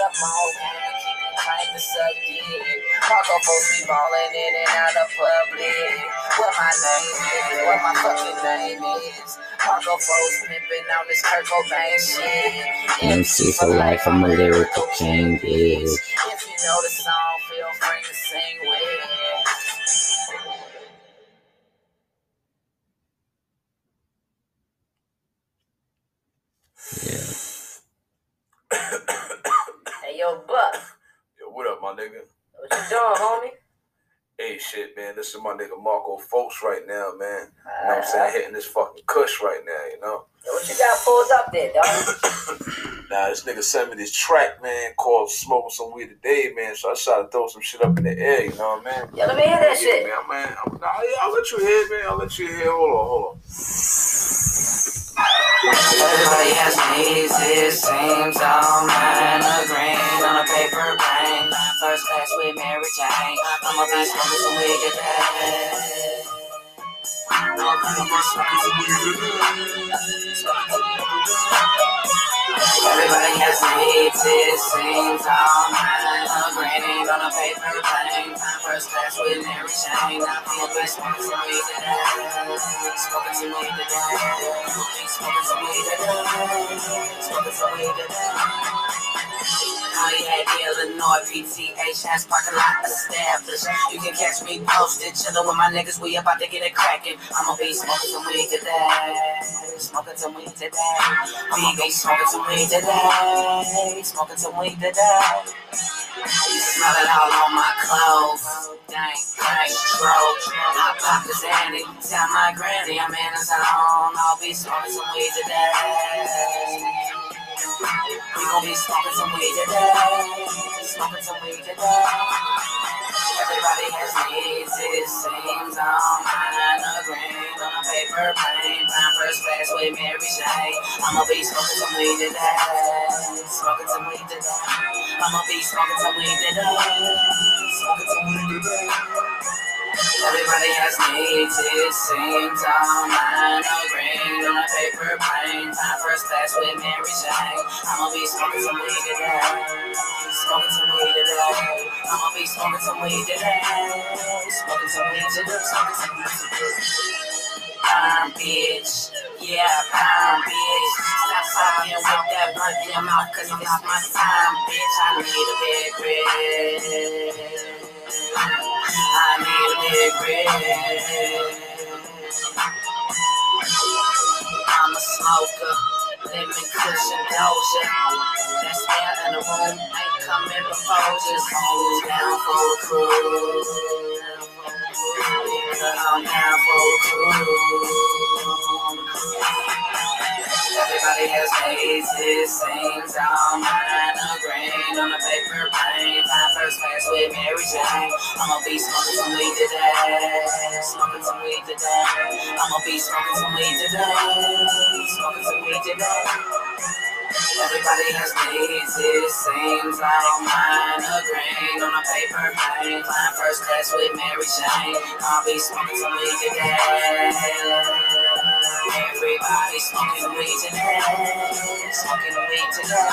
S3: I put up my whole game and keep it trying to suck dick. Marco Fultz be balling in and out of public. What my name is, what my fucking name is. Marco Fultz pimping on this Kurt Cobain shit.
S1: MC for life, I'm a lyrical king, bitch.
S3: If you know the song, feel free to sing with it.
S1: Yeah.
S3: Hey, yo, Buck,
S9: Yo, what up, my nigga?
S3: what you doing, homie?
S9: Hey, shit, man. This is my nigga Marco Fultz right now, man. You know what I'm ah. saying? Hitting this fucking cush right now, you know?
S3: What you got pulled up there, dog?
S9: Nah, this nigga sent me this track, man, called Smoking Some Weed Today, man. So I tried to throw some shit up in the air, you know what I mean?
S3: Yo, let me hear that
S9: Yeah,
S3: shit.
S9: man, man. Yeah, I'll let you hear, man. I'll let you hear. Hold on, hold on.
S3: Everybody has needs, it seems. All mine are green on a paper plane. First class with Mary Jane. I'ma be smoking some weed today. Everybody has needs, it seems. All mine are green on a paper plane. First class with Mary Jane. I'ma be smoking some weed today. Smoking some weed today. Smoking some weed today. Smoking some weed today. Pontiac, Illinois, PTH has parking lot established. You can catch me posted, chillin' with my niggas. We about to get it crackin'. I'ma be smoking some weed today. Smoking some weed today. We be smoking some weed today. Smoking some weed today. Smell it all on my clothes. Dang, dang, stroke. I pop this Andy. Tell my granny I'm in the zone. I'll be smoking some weed today. We gon' be smoking some weed today. Smoking some weed today. Everybody has needs, it seems. I'm mine, a green on a paper plane. Flying first class with Mary Jane. I'ma be smoking some weed today. Smoking some weed today. I'ma be smoking some weed today. Smoking some weed today. Everybody has needs, it seems. I'm mine, a green on a paper plane. Flying first class with Mary Jane. I'ma be smoking some weed today. Smoking some weed today. I'ma be smoking some weed today. Smoking some weed today. Smoking some weed today. Pound bitch. Yeah, pound bitch. Stop fucking with that blunt in your mouth, cause it's my time, bitch. I need a big rib. I need a big rib. I'm a smoker, living cushion doja. That's air in the room, ain't coming before, just hold down for the crew. Cause I'm down for the crew. Everybody has faces, seems I'm mine, a green on a paper plane. First class with Mary Jane. I'ma be smoking some weed today. Smoking some weed today. I'ma be smoking some weed today. Smoking some weed today. Everybody has needs, it seems I'm mine, a green on a paper plane. Flying first class with Mary Jane. I'll be smoking some weed today. Everybody smoking weed today. Smoking weed today.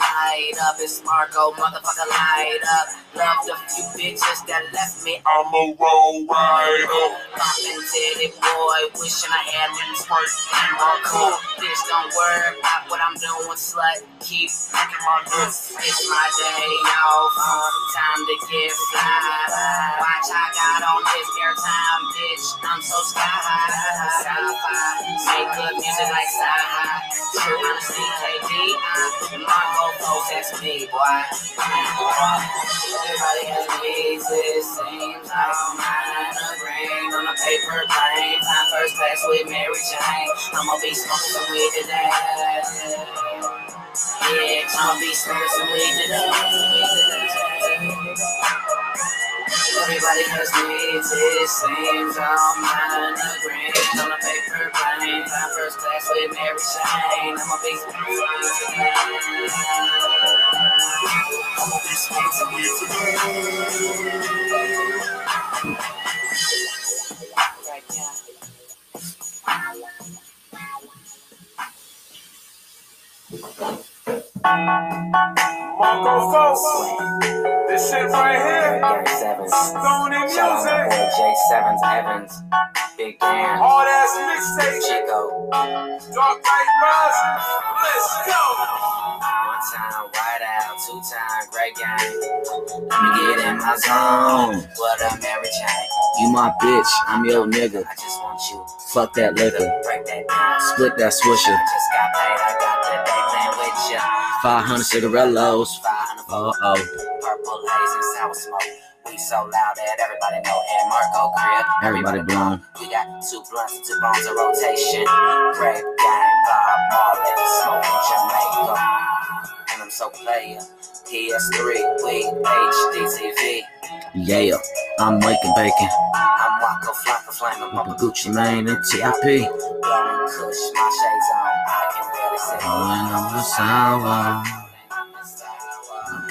S3: Light up, it's Marco, motherfucker, light up. Love the few bitches that left me. I'ma roll right up. Bumpin' titty boy, wishing I had them squirt. Marco, bitch, don't worry about what I'm doing, slut. Keep looking my nuts. It's my day off. Time to get fly. Watch, I got on this airtime, bitch. I'm so sky high. Sci-fi. Say good music like sci-high. True honesty, KD. I'm Marco, folks, that's me, boy. Everybody has it seems. I'm mine, a green on a paper plane. Flying first class with Mary Jane. I'ma be smoking some weed today. Yeah, I'ma be smoking some weed today. Everybody has needs, it seems. I'm mine, a green on a paper plane. Flying first class with Mary Jane. I'ma be smoking some weed today. I'ma be
S9: Marco Fultz, this shit right here. Stone in
S3: Shout out my
S9: music,
S3: boy Jay Sevens Evans. Big Dan.
S9: hard ass mixtape,
S3: Chico.
S9: Dark Knight Rise, let's go.
S3: One time, white out. Two time, great game. Let me get in my zone. What a Mary Jane.
S1: You my bitch, I'm your nigga.
S3: I just want you.
S1: Fuck that liquor.
S3: Break that down.
S1: Split that
S3: I
S1: swisher.
S3: just got paid. I got the day playing with ya.
S1: 500 cigarillos.
S3: 500
S1: Uh oh.
S3: Purple haze and sour smoke. We so loud that everybody know. And Marco crib.
S1: Everybody blown.
S3: We got two blunts two bones in rotation. Grape gang, Bob Marley, smoking Jamaica. And I'm so player. PS3, we HDTV.
S1: Yeah, I'm waking bacon.
S3: I'm Waka Flocka Flamin'
S1: Papa
S3: Papa
S1: Gucci Mane and TIP.
S3: Blowing Kush, my shades on. I can barely see.
S1: Rolling up the sour.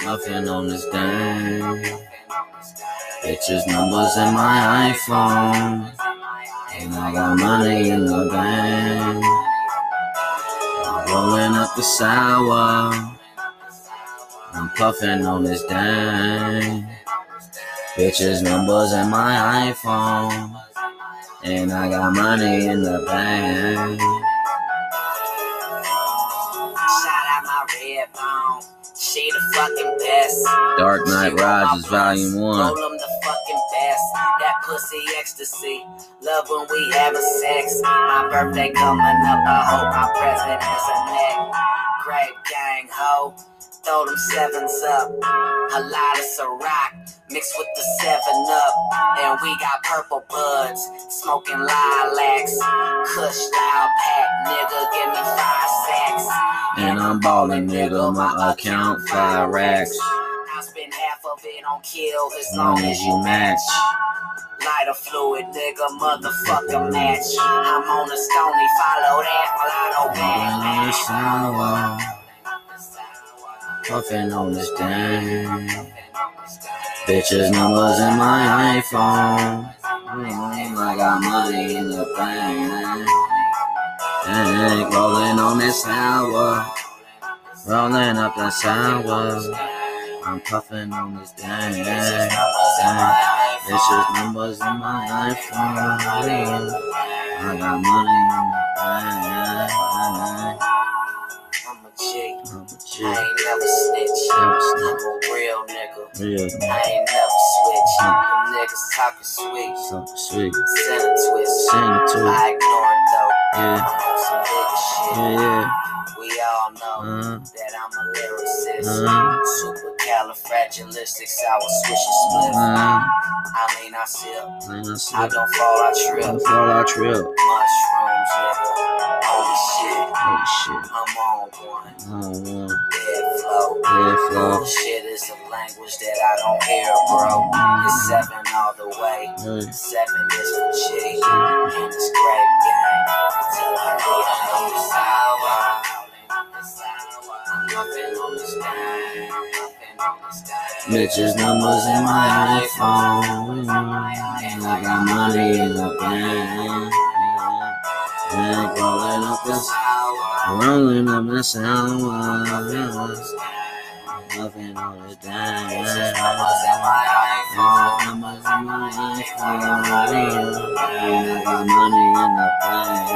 S1: Nothing on this thing. Bitches numbers in my iPhone. And I got money in the bank. I'm rolling up the sour. I'm puffing on this dang. Bitches numbers in my iPhone. And I got money in the bank.
S3: She the fucking best.
S1: Dark Knight
S3: She want my
S1: Rises Volume
S3: blunts,
S1: 1.
S3: Roll 'em the fucking best. That pussy ecstasy. Love when we having sex. My birthday coming up. I hope my present has a neck. Grape gang ho. Throw them sevens up. A lot of Ciroc mixed with the seven up. And we got purple buds. Smoking lilacs. Kush loud pack. Nigga, give me five sacks.
S1: And I'm balling, nigga. My account five racks.
S3: I spend half of it on kill as
S1: long as you match.
S3: Lighter fluid, nigga, motherfucker match. I'm on a stony, follow that, Lotto bang,
S1: sidewalk, puffing on this thing. Bitches numbers in my iPhone. Mm, I got money in the bank. Ain't rolling on this sour. Rolling up that sour. I'm puffing on this dang. Bitches numbers in my iPhone. I got money in the bank.
S3: I'm a G.
S1: I'm a
S3: I ain't never snitch.
S1: Never
S3: I'm a real nigga.
S1: Real
S3: I ain't never switch. Them niggas talking sweet.
S1: something sweet.
S3: Send a twist.
S1: Send to it.
S3: I ignore it though.
S1: Yeah,
S3: I'm on some shit.
S1: yeah, yeah.
S3: We all know
S1: Uh,
S3: that I'm a lyricist.
S1: uh,
S3: Super califragilistic, sour swisher split.
S1: uh.
S3: I mean, I sip.
S1: Man, I
S3: I don't fall, I trip.
S1: I fall out trip.
S3: Mushrooms, nigga. Holy shit,
S1: Oh shit.
S3: I'm on one.
S1: Oh, one.
S3: Dead flow.
S1: Dead flow.
S3: Shit is a language that I don't hear, bro. It's seven all the way.
S1: Hey.
S3: Seven is for G. And it's great gang. Till I need a new sour. I'm puffing on this thing. Puffing on this thing.
S1: Bitches numbers in my iPhone. And I got money in the bank. And rolling up this, rolling up the sound. Nothing on the dime. Numbers in my iPhone. And I got money in the bank.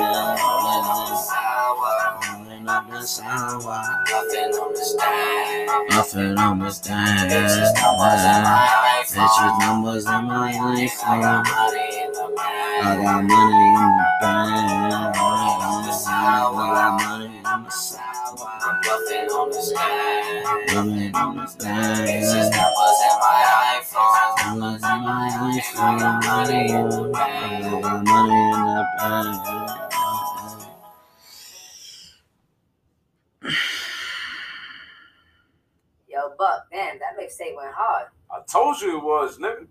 S1: Rolling up the sound.
S3: Puffing on this thing.
S1: Nothing on the dime.
S3: Bitches numbers in my iPhone.
S1: numbers in my
S3: I got money in the bank.
S1: I got money in the bank. I got money on the sack.
S3: I'm puffing on this thing.
S1: Money in the
S3: Bitches
S1: bank.
S3: numbers in my iPhone.
S1: Numbers in my iPhone. I got money in the bank. I got money in the bank.
S6: Yo, Buck, man, that mixtape went hard.
S9: I told you it was, nigga.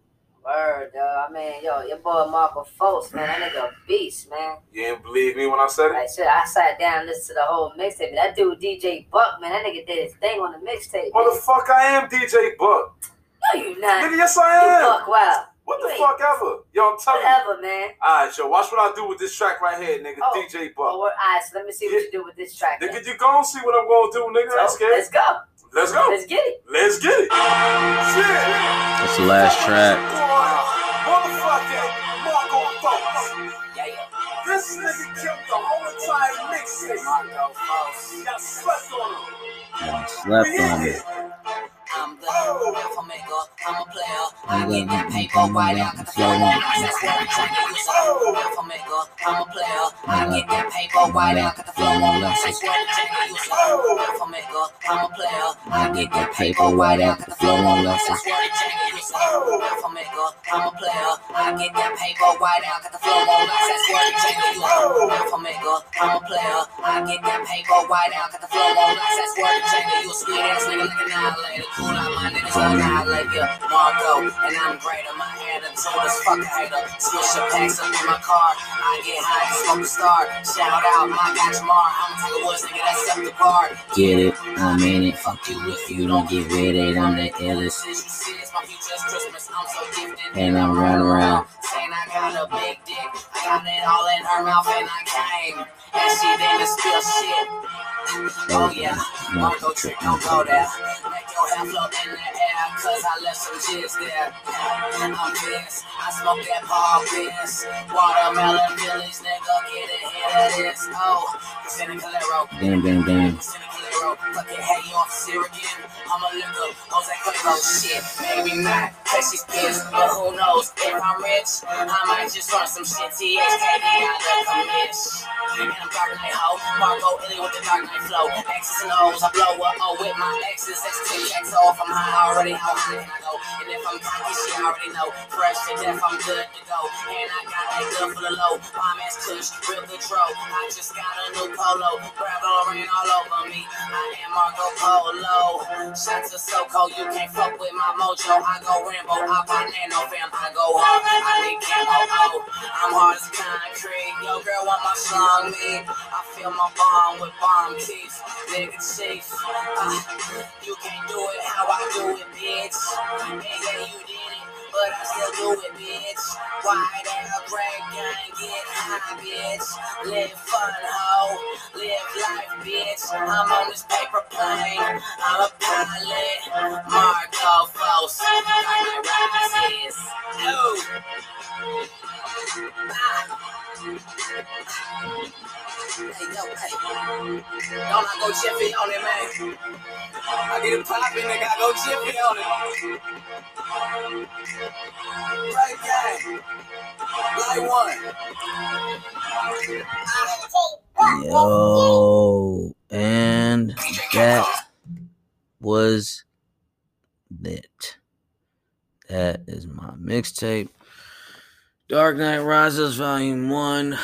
S6: Word, dog. I mean, yo, your boy Marco Fultz, man, that nigga a beast, man.
S9: You didn't believe me when I said it?
S6: Like shit, I sat down and listened to the whole mixtape. That dude DJ Buck, man, that nigga did his thing on the mixtape. man.
S9: Motherfucker, I am DJ Buck.
S6: No, you not.
S9: Nigga, yes
S6: You
S9: I am.
S6: Buck Wild.
S9: What
S6: You
S9: the fuck ever? Yo, I'm telling you.
S6: Whatever, man.
S9: Alright, yo, watch what I do with this track right here, nigga.
S6: Oh.
S9: DJ
S6: Oh,
S9: Buck.
S6: what, all right, so let me see what you do with this track. then.
S9: Nigga, you gon' see what I'm gonna do, nigga. I ain't
S6: So,
S9: scared.
S6: let's go.
S9: Let's go.
S6: Let's get it.
S9: Let's get it. Shit.
S1: That's the last track.
S9: Nigga killed the whole entire mixtape. Y'all slept on him.
S1: Yeah, slept on me.
S3: I'm the alpha maker. I'm a player. I get that paper right out. the flow. That's what I'm use. Alpha. I'm a player. I get that paper right out. The flow on. That's what I'm use. Alpha. I'm a player. I get that paper right out. The flow on. That's what I'm use. Alpha. I'm a player. I get that paper right out. The flow on. That's what I'm use. Alpha. I'm a player. I get that paper right out. The flow on. That's what I'm trying to use. Sweet ass nigga like annihilator. Cool out my niggas annihilate ya. Marco, and I'm greater. My attitude is fuck a hater. Switch your packs up in my car. I get high and smoke a star. Shout out my guy Jamar. I'm Tiger Woods, nigga, that's up the bar.
S1: Get it? I'm in it. Fuck you if you don't get with it. I'm the illest.
S3: Since you my future is Christmas, I'm so gifted.
S1: And I'm running around.
S3: Saying I got a big dick. I got it all in her mouth and I came. And she didn't spill shit. Oh, oh yeah, Marco trick, don't go there. Make your hair float in the air, cause I left some jizz there. I'm pissed, I smoke that Paul Pierce. Watermelon Phillies, nigga, get a hit of this. Oh, Santa Calero.
S1: Damn, damn, damn.
S3: Santa Calero. zero. Fucking hay off zero. I'm a liquor, Jose Cuervo shit. Maybe not, cause she's pissed, but who knows? If I'm rich, I might just run some shit. THKD out the commish. And I'm dark night hoe, Marco Illy with the dark night flow. X's and O's, I blow up O with my X's. X2X off, I'm high already. How high can I go? And if I'm cocky, shit, I already know. Fresh to death, I'm good to go. And I got that good for the low. Bomb ass kush, real tro. I just got a new polo. Bravo ran all over me. I am Marco Polo. Shots are so cold, you can't fuck with my mojo. I go Rambo, I buy nano fam, I go hard. I need camo, oh. I'm hard as concrete. Yo, girl, want my song me. I feel my bomb with bomb teeth. Nigga chief. Uh, you can't do it how I do it, bitch. And yeah, you did it. But I still do it, bitch. White out, crack gun, get high, bitch. Live fun, ho. Live life, bitch. I'm on this paper plane. I'm a pilot. Marco Fultz. My rises. Ooh. Ah. Hey, yo, hey. Don't I go Jiffy on it, man. I get it poppin', nigga. I go Jiffy on it. Right gang. Light one.
S1: Yo, and that was it. That is my mixtape. Dark Knight Rises Volume 1.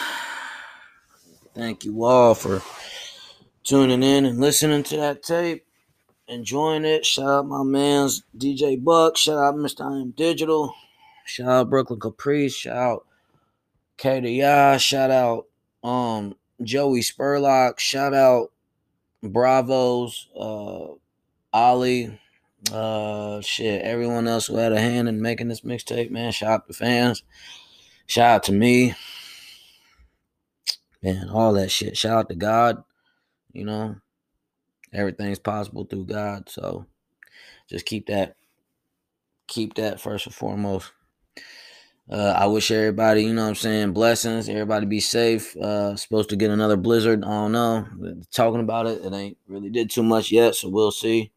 S1: Thank you all for tuning in and listening to that tape. Enjoying it. Shout out my man's DJ Buck. Shout out Mr. I Am Digital. Shout out Brooklyn Caprice. Shout out KDI. Shout out um Joey Spurlock. Shout out Bravos. Uh Ollie. Uh shit. Everyone else who had a hand in making this mixtape, man. Shout out to fans. Shout out to me. Man, all that shit. Shout out to God. You know, everything's possible through God. So just keep that, keep that first and foremost. Uh, I wish everybody, you know what I'm saying, blessings. Everybody be safe. Uh, supposed to get another blizzard. I don't know. Talking about it, it ain't really did too much yet, so we'll see.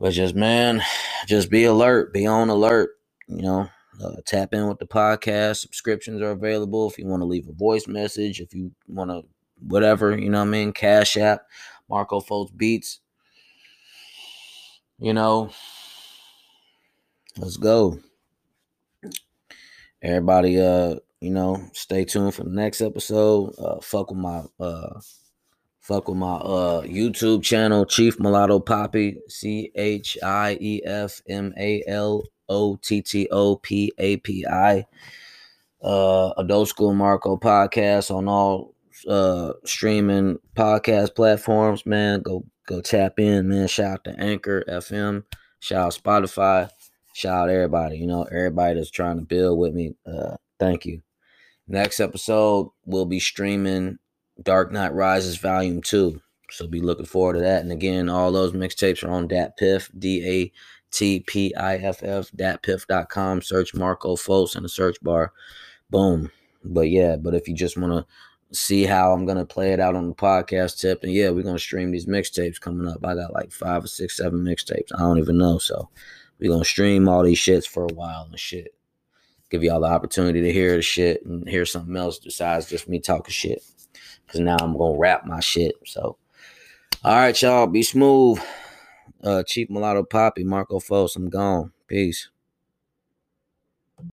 S1: But just, man, just be alert. Be on alert. You know, uh, tap in with the podcast. Subscriptions are available if you want to leave a voice message, if you want to, whatever, you know what I mean? Cash App, Marco Fultz Beats. You know, let's go. Everybody, uh, you know, stay tuned for the next episode. Uh, fuck with my, uh, fuck with my uh YouTube channel, Chief Malotto Papi, C H I E F M A L O T T O P A P I. Uh, Adult School Marco podcast on all uh streaming podcast platforms. Man, go go tap in, man. Shout out to Anchor FM. Shout out Spotify. Shout out everybody. You know, everybody that's trying to build with me. Uh, thank you. Next episode, we'll be streaming Dark Knight Rises Volume 2. So be looking forward to that. And again, all those mixtapes are on DatPiff, D A T P I F F, datpiff.com. Search Marco Fultz in the search bar. Boom. But yeah, but if you just want to see how I'm going to play it out on the podcast tip, and yeah, we're going to stream these mixtapes coming up. I got like five or six, seven mixtapes. I don't even know. So we're going to stream all these shits for a while and shit. Give y'all the opportunity to hear the shit and hear something else besides just me talking shit. Because now I'm going to rap my shit. So, all right, y'all. Be smooth. Uh, Chief Malotto Papi, Marco Fultz. I'm gone. Peace.